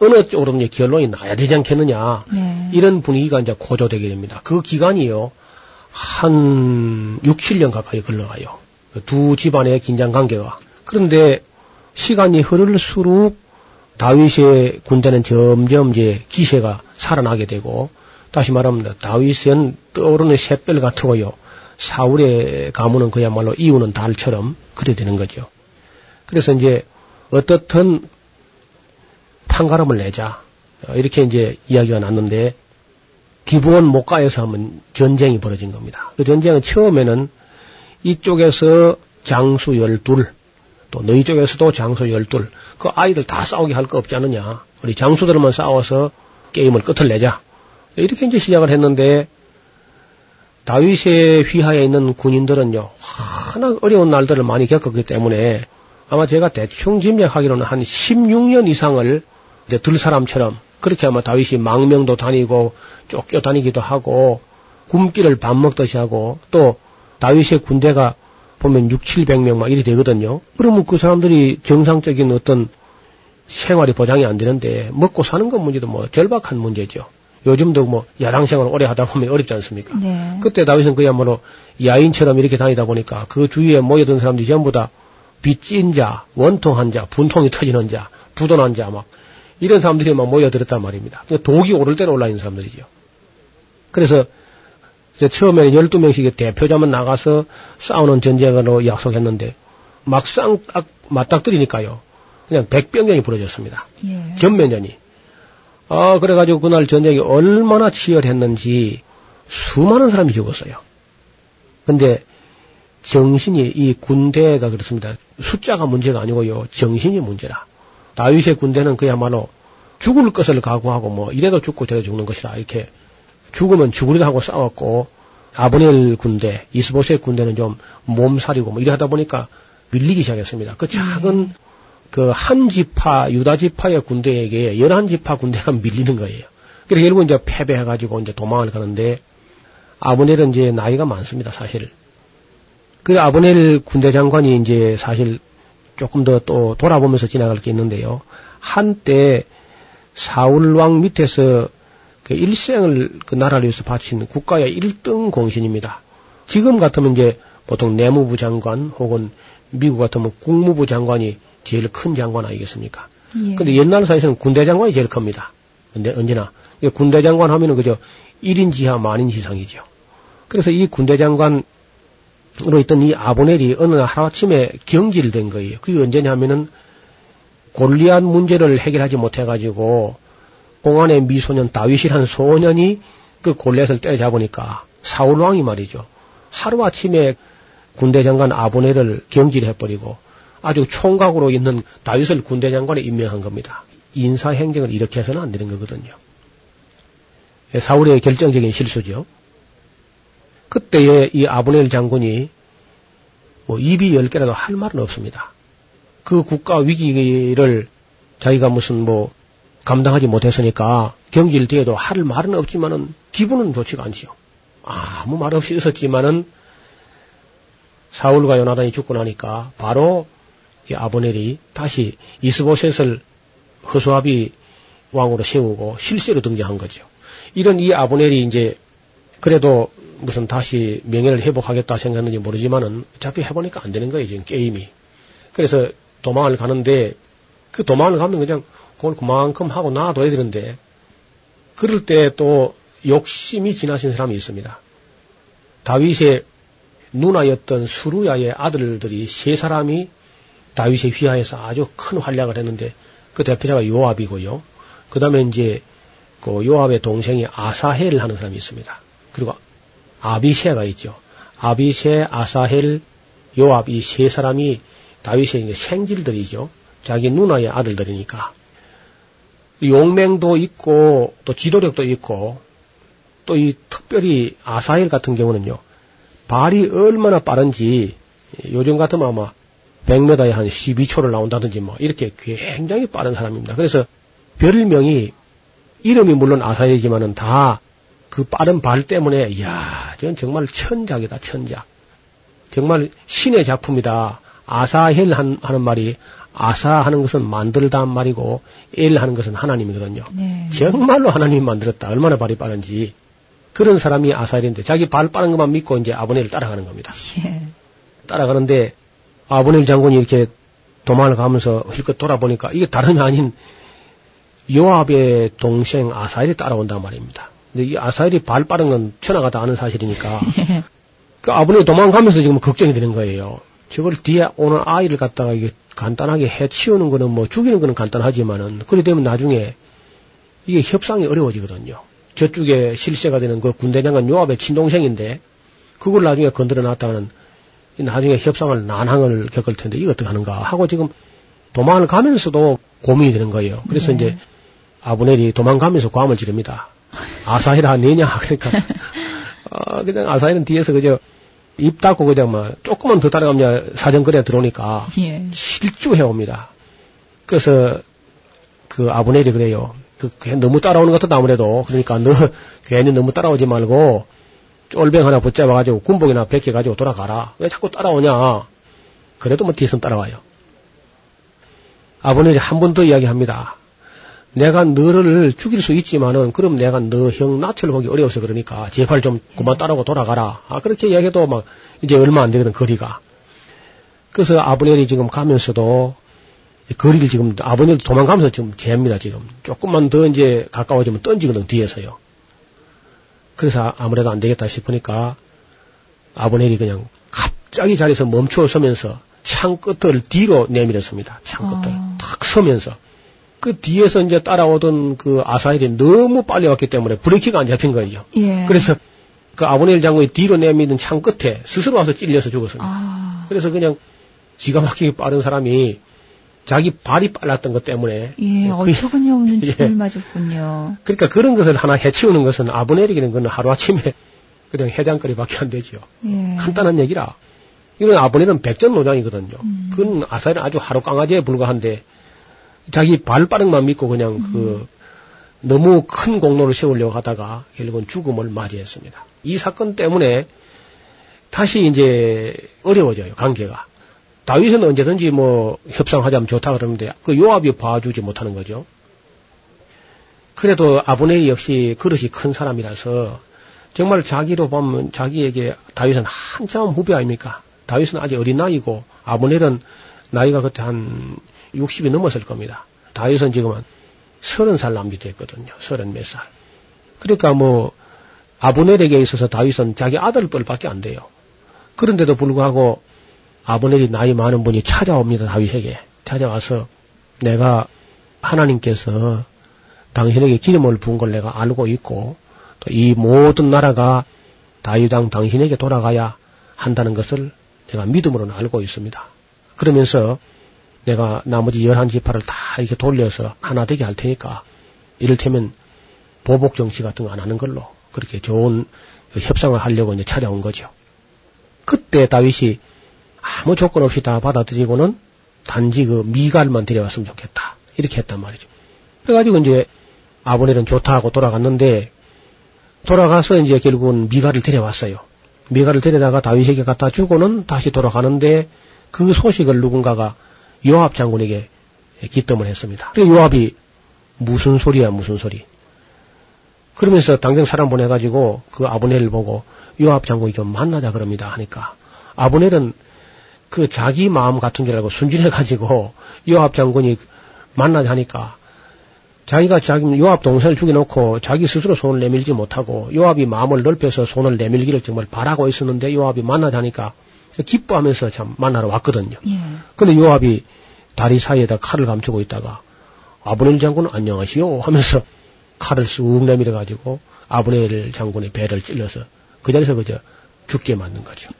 어느 쪽으로 이제 결론이 나야 되지 않겠느냐 네. 이런 분위기가 이제 고조되게 됩니다. 그 기간이요 한 6, 7년 가까이 걸러가요. 두 집안의 긴장 관계가 그런데 시간이 흐를수록 다윗의 군대는 점점 이제 기세가 살아나게 되고 다시 말하면 다윗은 떠오르는 샛별 같고요. 사울의 가문은 그야말로 이우는 달처럼 그래 되는 거죠. 그래서 이제 어떻든 판가름을 내자 어, 이렇게 이제 이야기가 났는데 기부원 목가에서 한번 전쟁이 벌어진 겁니다. 그 전쟁은 처음에는 이쪽에서 장수 열둘 또 너희 쪽에서도 장수 열둘 그 아이들 다 싸우게 할 거 없지 않느냐 우리 장수들만 싸워서 게임을 끝을 내자 이렇게 이제 시작을 했는데 다윗의 휘하에 있는 군인들은요 하나 어려운 날들을 많이 겪었기 때문에 아마 제가 대충 짐작하기로는 한 16년 이상을 이제 들 사람처럼 그렇게 아마 다윗이 망명도 다니고 쫓겨 다니기도 하고 굶기를 밥 먹듯이 하고 또 다윗의 군대가 보면 6, 700명 막 이리 되거든요. 그러면 그 사람들이 정상적인 어떤 생활이 보장이 안 되는데 먹고 사는 것 문제도 뭐 절박한 문제죠. 요즘도 뭐 야당 생활 오래 하다 보면 어렵지 않습니까? 네. 그때 다윗은 그야말로 야인처럼 이렇게 다니다 보니까 그 주위에 모여든 사람들이 전부 다 빚진 자, 원통한 자, 분통이 터지는 자, 부도난 자, 막 이런 사람들이 막 모여들었단 말입니다. 독이 오를 때는 올라 있는 사람들이죠. 그래서 이제 처음에 12명씩 대표자만 나가서 싸우는 전쟁으로 약속했는데 막상 딱 맞닥뜨리니까요. 그냥 백병전이 벌어졌습니다. 예. 전면전이. 아, 그래가지고 그날 전쟁이 얼마나 치열했는지 수많은 사람이 죽었어요. 근데 정신이 이 군대가 그렇습니다. 숫자가 문제가 아니고요. 정신이 문제라. 다윗의 군대는 그야말로 죽을 것을 각오하고 뭐 이래도 죽고 저래도 죽는 것이다. 이렇게 죽으면 죽으리다 하고 싸웠고 아브넬 군대, 이스보셋 군대는 좀 몸살이고 뭐 이래 하다 보니까 밀리기 시작했습니다. 그 작은 그한 지파, 유다 지파의 군대에게 열한 지파 군대가 밀리는 거예요. 그래서 결국 이제 패배해가지고 이제 도망을 가는데 아브넬은 이제 나이가 많습니다, 사실. 그 아브넬 군대 장관이 이제 사실 조금 더 또 돌아보면서 지나갈 게 있는데요. 한때 사울 왕 밑에서 그 일생을 그 나라를 위해서 바친 국가의 1등 공신입니다. 지금 같으면 이제 보통 내무부 장관 혹은 미국 같으면 국무부 장관이 제일 큰 장관 아니겠습니까? 예. 근데 옛날 사회에서는 군대 장관이 제일 큽니다. 근데 언제나 이 군대 장관 하면은 그저 1인 지하 만인 지상이죠. 그래서 이 군대 장관으로 있던 이 아보넬이 어느 날 하루아침에 경질된 거예요. 그게 언제냐 하면은 골리앗 문제를 해결하지 못해가지고 공안의 미소년 다윗이라는 소년이 그 골렛을 때려잡으니까 사울 왕이 말이죠. 하루 아침에 군대 장관 아보넬을 경질해버리고 아주 총각으로 있는 다윗을 군대 장관에 임명한 겁니다. 인사 행정을 이렇게 해서는 안 되는 거거든요. 예, 사울의 결정적인 실수죠. 그때에 이 아브넬 장군이 뭐 입이 열 개라도 할 말은 없습니다. 그 국가 위기를 자기가 무슨 뭐 감당하지 못했으니까 경질되어도 할 말은 없지만은 기분은 좋지가 않지요. 아무 말 없이 있었지만은 사울과 요나단이 죽고 나니까 바로 이 아브넬이 다시 이스보셋을 허수아비 왕으로 세우고 실세로 등장한 거죠. 이런 이 아브넬이 이제 그래도 무슨 다시 명예를 회복하겠다 생각했는지 모르지만은 어차피 해보니까 안 되는 거예요, 지금 게임이. 그래서 도망을 가는데 그 도망을 가면 그냥 그걸 그만큼 하고 놔둬야 되는데 그럴 때 또 욕심이 지나신 사람이 있습니다. 다윗의 누나였던 수루야의 아들들이 세 사람이 다윗의 휘하에서 아주 큰 활약을 했는데 그 대표자가 요압이고요. 그 다음에 이제 그 요압의 동생이 아사헬 하는 사람이 있습니다. 그리고 아비세가 있죠. 아비세, 아사헬, 요압 이 세 사람이 다윗의 생질들이죠. 자기 누나의 아들들이니까. 용맹도 있고 또 지도력도 있고 또 이 특별히 아사헬 같은 경우는요. 발이 얼마나 빠른지 요즘 같으면 아마 100m에 한 12초를 나온다든지 뭐 이렇게 굉장히 빠른 사람입니다. 그래서 별명이 이름이 물론 아사엘이지만은 다 그 빠른 발 때문에 이야, 저건 정말 천작이다, 천작. 정말 신의 작품이다. 아사헬 한, 하는 말이 아사 하는 것은 만들다 한 말이고 엘 하는 것은 하나님이거든요. 네. 정말로 하나님이 만들었다. 얼마나 발이 빠른지. 그런 사람이 아사엘인데 자기 발 빠른 것만 믿고 이제 아브넬을 따라가는 겁니다. 예. 따라가는데 아브넬 장군이 이렇게 도망을 가면서 힐끗 돌아보니까 이게 다름이 아닌 요압의 동생 아사엘이 따라온단 말입니다. 근데 이 아사엘이 발 빠른 건 천하가 다 아는 사실이니까 예. 그 아버님이 도망가면서 지금 걱정이 되는 거예요. 저걸 뒤에 오는 아이를 갖다가 이게 간단하게 해 치우는 거는 뭐 죽이는 거는 간단하지만은 그래 되면 나중에 이게 협상이 어려워지거든요. 저쪽에 실세가 되는 그 군대장관 요압의 친동생인데 그걸 나중에 건드려 놨다가는 나중에 협상을 난항을 겪을 텐데 이거 어떻게 하는가 하고 지금 도망을 가면서도 고민이 되는 거예요. 그래서 네. 이제 아브넬이 도망가면서 고함을 지릅니다. 아사히라 내냐 그러니까 아, 그냥 아사히는 뒤에서 그저 입 닫고 그냥 막 조금만 더 따라가면 사정거리에 들어오니까 예. 실주해 옵니다. 그래서 그 아브넬이 그래요. 그 너무 따라오는 것 같다 아무래도 그러니까 너 괜히 너무 따라오지 말고 쫄병 하나 붙잡아가지고 군복이나 벗겨가지고 돌아가라. 왜 자꾸 따라오냐? 그래도 뭐 뒤에서 따라와요. 아버님이 한 번 더 이야기합니다. 내가 너를 죽일 수 있지만은 그럼 내가 너 형 낯을 보기 어려워서 그러니까 제발 좀 그만 따라오고 돌아가라. 아 그렇게 이야기해도 막 이제 얼마 안 되거든 거리가. 그래서 아브넬이 지금 가면서도 거리를 지금 아버님 도망가면서 지금 재입니다 지금 조금만 더 이제 가까워지면 던지거든 뒤에서요. 그래서 아무래도 안 되겠다 싶으니까 아브넬이 그냥 갑자기 자리에서 멈추어 서면서 창 끝을 뒤로 내밀었습니다. 창 끝을 아. 탁 서면서 그 뒤에서 이제 따라오던 그 아사일이 너무 빨리 왔기 때문에 브레이크가 안 잡힌 거예요. 예. 그래서 그 아브넬 장군이 뒤로 내미는 창 끝에 스스로 와서 찔려서 죽었습니다. 아. 그래서 그냥 기가 막히게 빠른 사람이 자기 발이 빨랐던 것 때문에 예, 그- 어처구니 없는 예. 죽음을 맞았군요. 그러니까 그런 것을 하나 해치우는 것은 아브넬에게는 그건 하루 아침에 그냥 해장거리밖에 안 되죠. 예. 간단한 얘기라. 이건 아브넬은 백전노장이거든요. 음. 그건 아사일은 아주 하루 강아지에 불과한데 자기 발 빠른 만 믿고 그냥 음. 그 너무 큰 공로를 세우려고 하다가 결국은 죽음을 맞이했습니다. 이 사건 때문에 다시 이제 어려워져요 관계가. 다윗은 언제든지 뭐 협상하자면 좋다 그러는데 그 요압이 봐주지 못하는 거죠. 그래도 아브넬이 역시 그릇이 큰 사람이라서 정말 자기로 보면 자기에게 다윗은 한참 후배 아닙니까? 다윗은 아직 어린 나이고 아브넬은 나이가 그때 한 60이 넘었을 겁니다. 다윗은 지금 한 서른 살 남짓 됐거든요. 서른 몇 살. 그러니까 뭐 아브넬에게 있어서 다윗은 자기 아들 뻘밖에 안 돼요. 그런데도 불구하고 아브넬이 나이 많은 분이 찾아옵니다. 다윗에게 찾아와서 내가 하나님께서 당신에게 기름을 부은 걸 내가 알고 있고 또 이 모든 나라가 다윗왕 당신에게 돌아가야 한다는 것을 내가 믿음으로는 알고 있습니다. 그러면서 내가 나머지 열한 지파를 다 이렇게 돌려서 하나 되게 할 테니까 이를테면 보복 정치 같은 거 안 하는 걸로 그렇게 좋은 그 협상을 하려고 이제 찾아온 거죠. 그때 다윗이 아무 조건 없이 다 받아들이고는 단지 그 미갈만 데려왔으면 좋겠다. 이렇게 했단 말이죠. 그래가지고 이제 아브넬은 좋다 하고 돌아갔는데 돌아가서 이제 결국은 미갈을 데려왔어요. 미갈을 데려다가 다윗에게 갖다 주고는 다시 돌아가는데 그 소식을 누군가가 요압 장군에게 기뜸을 했습니다. 그래서 요압이 무슨 소리야 무슨 소리. 그러면서 당장 사람 보내가지고 그 아브넬을 보고 요압 장군이 좀 만나자 그럽니다 하니까 아브넬은 그 자기 마음 같은 줄 알고 순진해가지고 요압 장군이 만나자 하니까 자기가 자기 요압 동생을 죽여놓고 자기 스스로 손을 내밀지 못하고 요압이 마음을 넓혀서 손을 내밀기를 정말 바라고 있었는데 요압이 만나자니까 기뻐하면서 참 만나러 왔거든요. 예. 근데 요압이 다리 사이에다 칼을 감추고 있다가 아브넬 장군 안녕하시오 하면서 칼을 쑥 내밀어 가지고 아브넬 장군의 배를 찔러서 그 자리에서 그저 죽게 만든 거죠.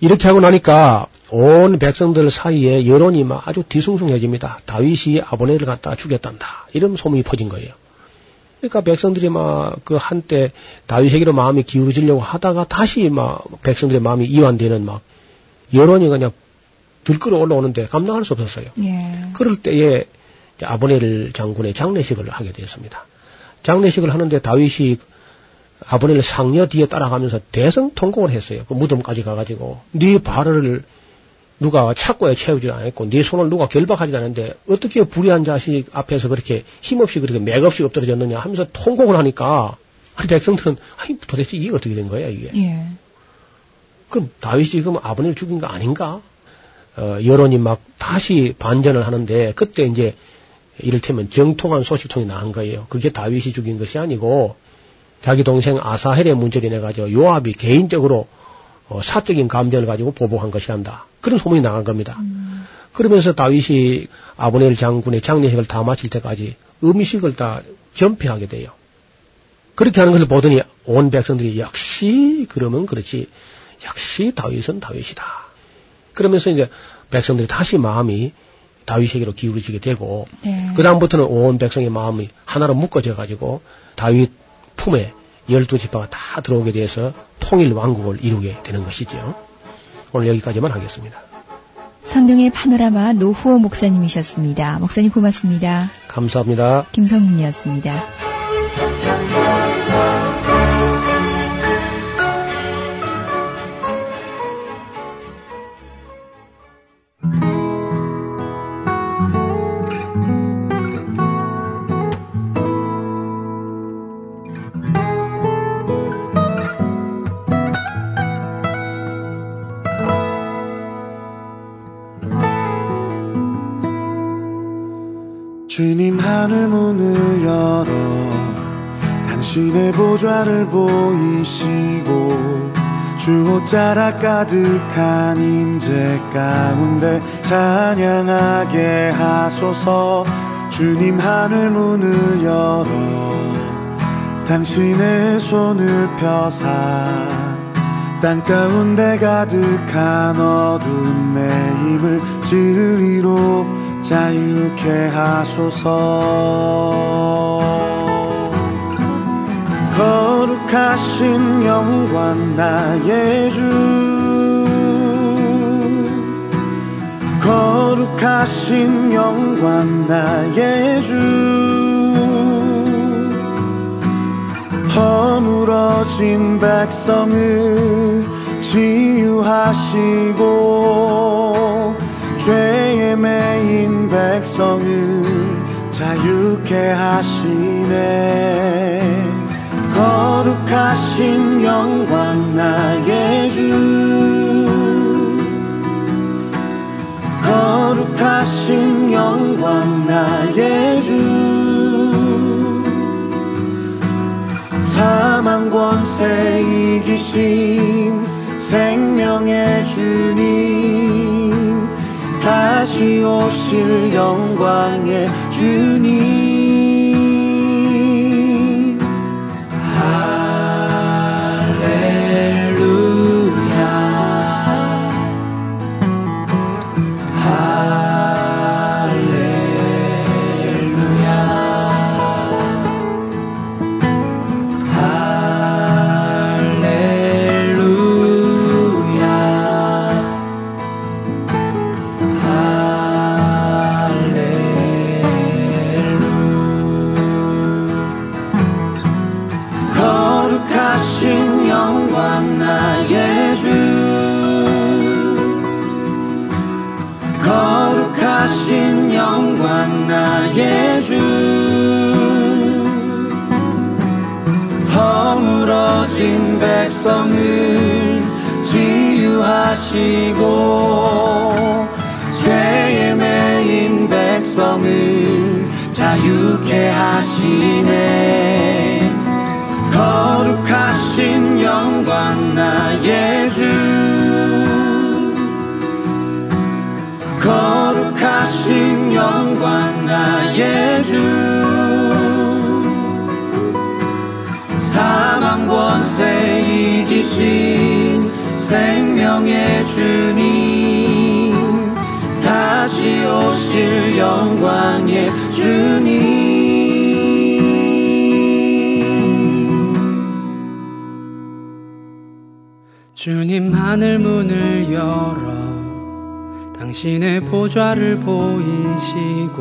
이렇게 하고 나니까 온 백성들 사이에 여론이 막 아주 뒤숭숭해집니다. 다윗이 아브넬을 갖다가 죽였단다. 이런 소문이 퍼진 거예요. 그러니까 백성들이 막 그 한때 다윗에게로 마음이 기울어지려고 하다가 다시 막 백성들의 마음이 이완되는 막 여론이 그냥 들끓어 올라오는데 감당할 수 없었어요. 예. 그럴 때에 아브넬 장군의 장례식을 하게 되었습니다. 장례식을 하는데 다윗이 아브넬 상녀 뒤에 따라가면서 대성통곡을 했어요. 그 무덤까지 가가지고 네 발을 누가 착고에 채우지 않았고 네 손을 누가 결박하지 않았는데 어떻게 불의한 자식 앞에서 그렇게 힘없이 그렇게 맥없이 엎드려졌느냐 하면서 통곡을 하니까 아니 백성들은 아니 도대체 이게 어떻게 된 거야 이게 예. 그럼 다윗이 지금 아버님을 죽인 거 아닌가? 어, 여론이 막 다시 반전을 하는데 그때 이제 이를테면 정통한 소식통이 나온 거예요. 그게 다윗이 죽인 것이 아니고 자기 동생 아사헬의 문제로 인해 가지고 요압이 개인적으로 어, 사적인 감정을 가지고 보복한 것이란다. 그런 소문이 나간 겁니다. 그러면서 다윗이 아브넬 장군의 장례식을 다 마칠 때까지 음식을 다 전폐하게 돼요. 그렇게 하는 것을 보더니 온 백성들이 역시 그러면 그렇지 역시 다윗은 다윗이다. 그러면서 이제 백성들이 다시 마음이 다윗에게로 기울어지게 되고 네. 그 다음부터는 온 백성의 마음이 하나로 묶어져 가지고 다윗 품에 열두 지파가 다 들어오게 돼서 통일 왕국을 이루게 되는 것이죠. 오늘 여기까지만 하겠습니다. 성경의 파노라마 노후호 목사님이셨습니다. 목사님 고맙습니다. 감사합니다. 김성문이었습니다. 하늘 문을 열어 당신의 보좌를 보이시고 주 옷자락 가득한 임재 가운데 찬양하게 하소서. 주님 하늘 문을 열어 당신의 손을 펴사 땅 가운데 가득한 어둠의 힘을 진리로 자유케 하소서. 거룩하신 영광 나의 주. 거룩하신 영광 나의 주. 허물어진 백성을 치유하시고 죄에 매인 백성을 자유케 하시네. 거룩하신 영광 나의 주. 거룩하신 영광 나의 주. 사망 권세 이기신 생명의 주님 다시 오실 영광의 주님 백성을 치유하시고 죄에 매인 백성을 자유케 하시네. 거룩하신 영광 나의 주 거룩하신 영광 나의 주 사망 권세 이기신 생명의 주님 다시 오실 영광의 주님. 주님 하늘 문을 열어 당신의 보좌를 보이시고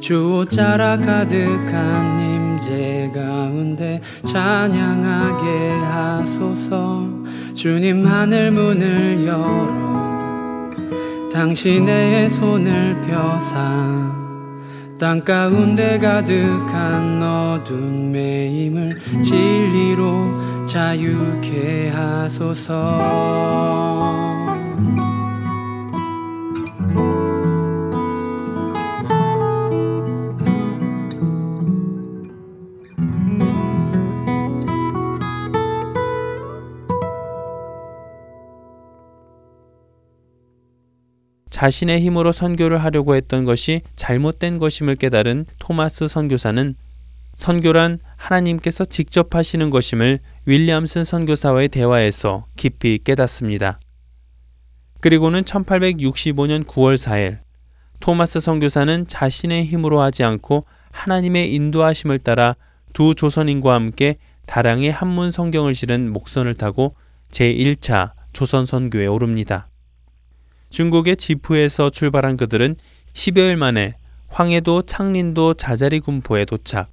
주옷자라 가득한 가운데 찬양하게 하소서. 주님 하늘 문을 열어. 당신의 손을 펴사. 땅 가운데 가득한 어둠의 힘을 진리로 자유케 하소서 자신의 힘으로 선교를 하려고 했던 것이 잘못된 것임을 깨달은 토마스 선교사는 선교란 하나님께서 직접 하시는 것임을 윌리엄슨 선교사와의 대화에서 깊이 깨닫습니다. 그리고는 1865년 9월 4일 토마스 선교사는 자신의 힘으로 하지 않고 하나님의 인도하심을 따라 두 조선인과 함께 다량의 한문 성경을 실은 목선을 타고 제1차 조선 선교에 오릅니다. 중국의 지푸에서 출발한 그들은 10여일 만에 황해도 창린도 자자리 군포에 도착.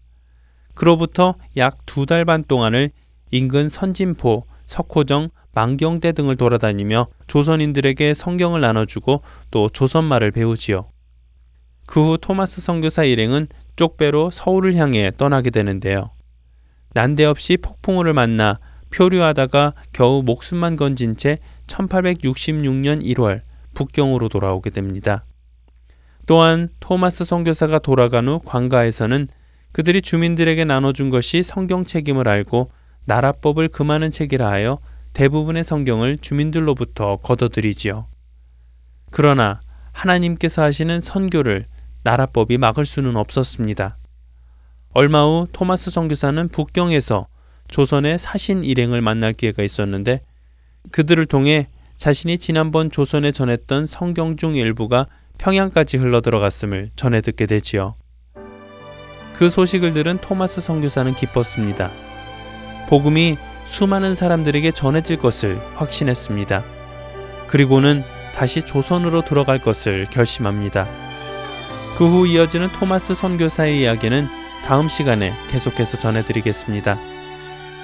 그로부터 약 두 달 반 동안을 인근 선진포, 석호정, 만경대 등을 돌아다니며 조선인들에게 성경을 나눠주고 또 조선말을 배우지요. 그 후 토마스 선교사 일행은 쪽배로 서울을 향해 떠나게 되는데요. 난데없이 폭풍우를 만나 표류하다가 겨우 목숨만 건진 채 1866년 1월 북경으로 돌아오게 됩니다. 또한 토마스 선교사가 돌아간 후 관가에서는 그들이 주민들에게 나눠준 것이 성경 책임을 알고 나라법을 금하는 책이라 하여 대부분의 성경을 주민들로부터 걷어들이지요. 그러나 하나님께서 하시는 선교를 나라법이 막을 수는 없었습니다. 얼마 후 토마스 선교사는 북경에서 조선의 사신 일행을 만날 기회가 있었는데 그들을 통해 자신이 지난번 조선에 전했던 성경 중 일부가 평양까지 흘러들어갔음을 전해 듣게 되지요. 그 소식을 들은 토마스 선교사는 기뻤습니다. 복음이 수많은 사람들에게 전해질 것을 확신했습니다. 그리고는 다시 조선으로 들어갈 것을 결심합니다. 그 후 이어지는 토마스 선교사의 이야기는 다음 시간에 계속해서 전해드리겠습니다.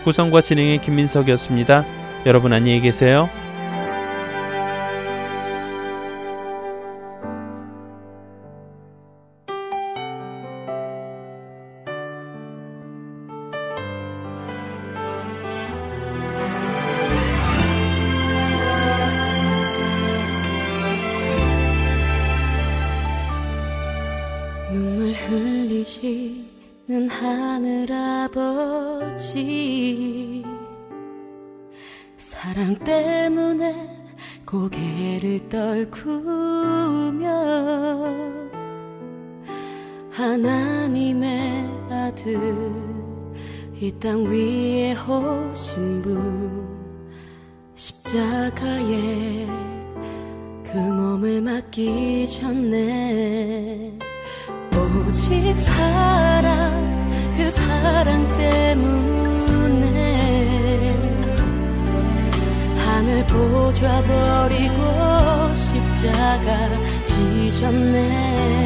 구성과 진행의 김민석이었습니다. 여러분 안녕히 계세요. 땅 위에 오신 분 십자가에 그 몸을 맡기셨네. 오직 사랑 그 사랑 때문에 하늘 보좌 버리고 십자가 지셨네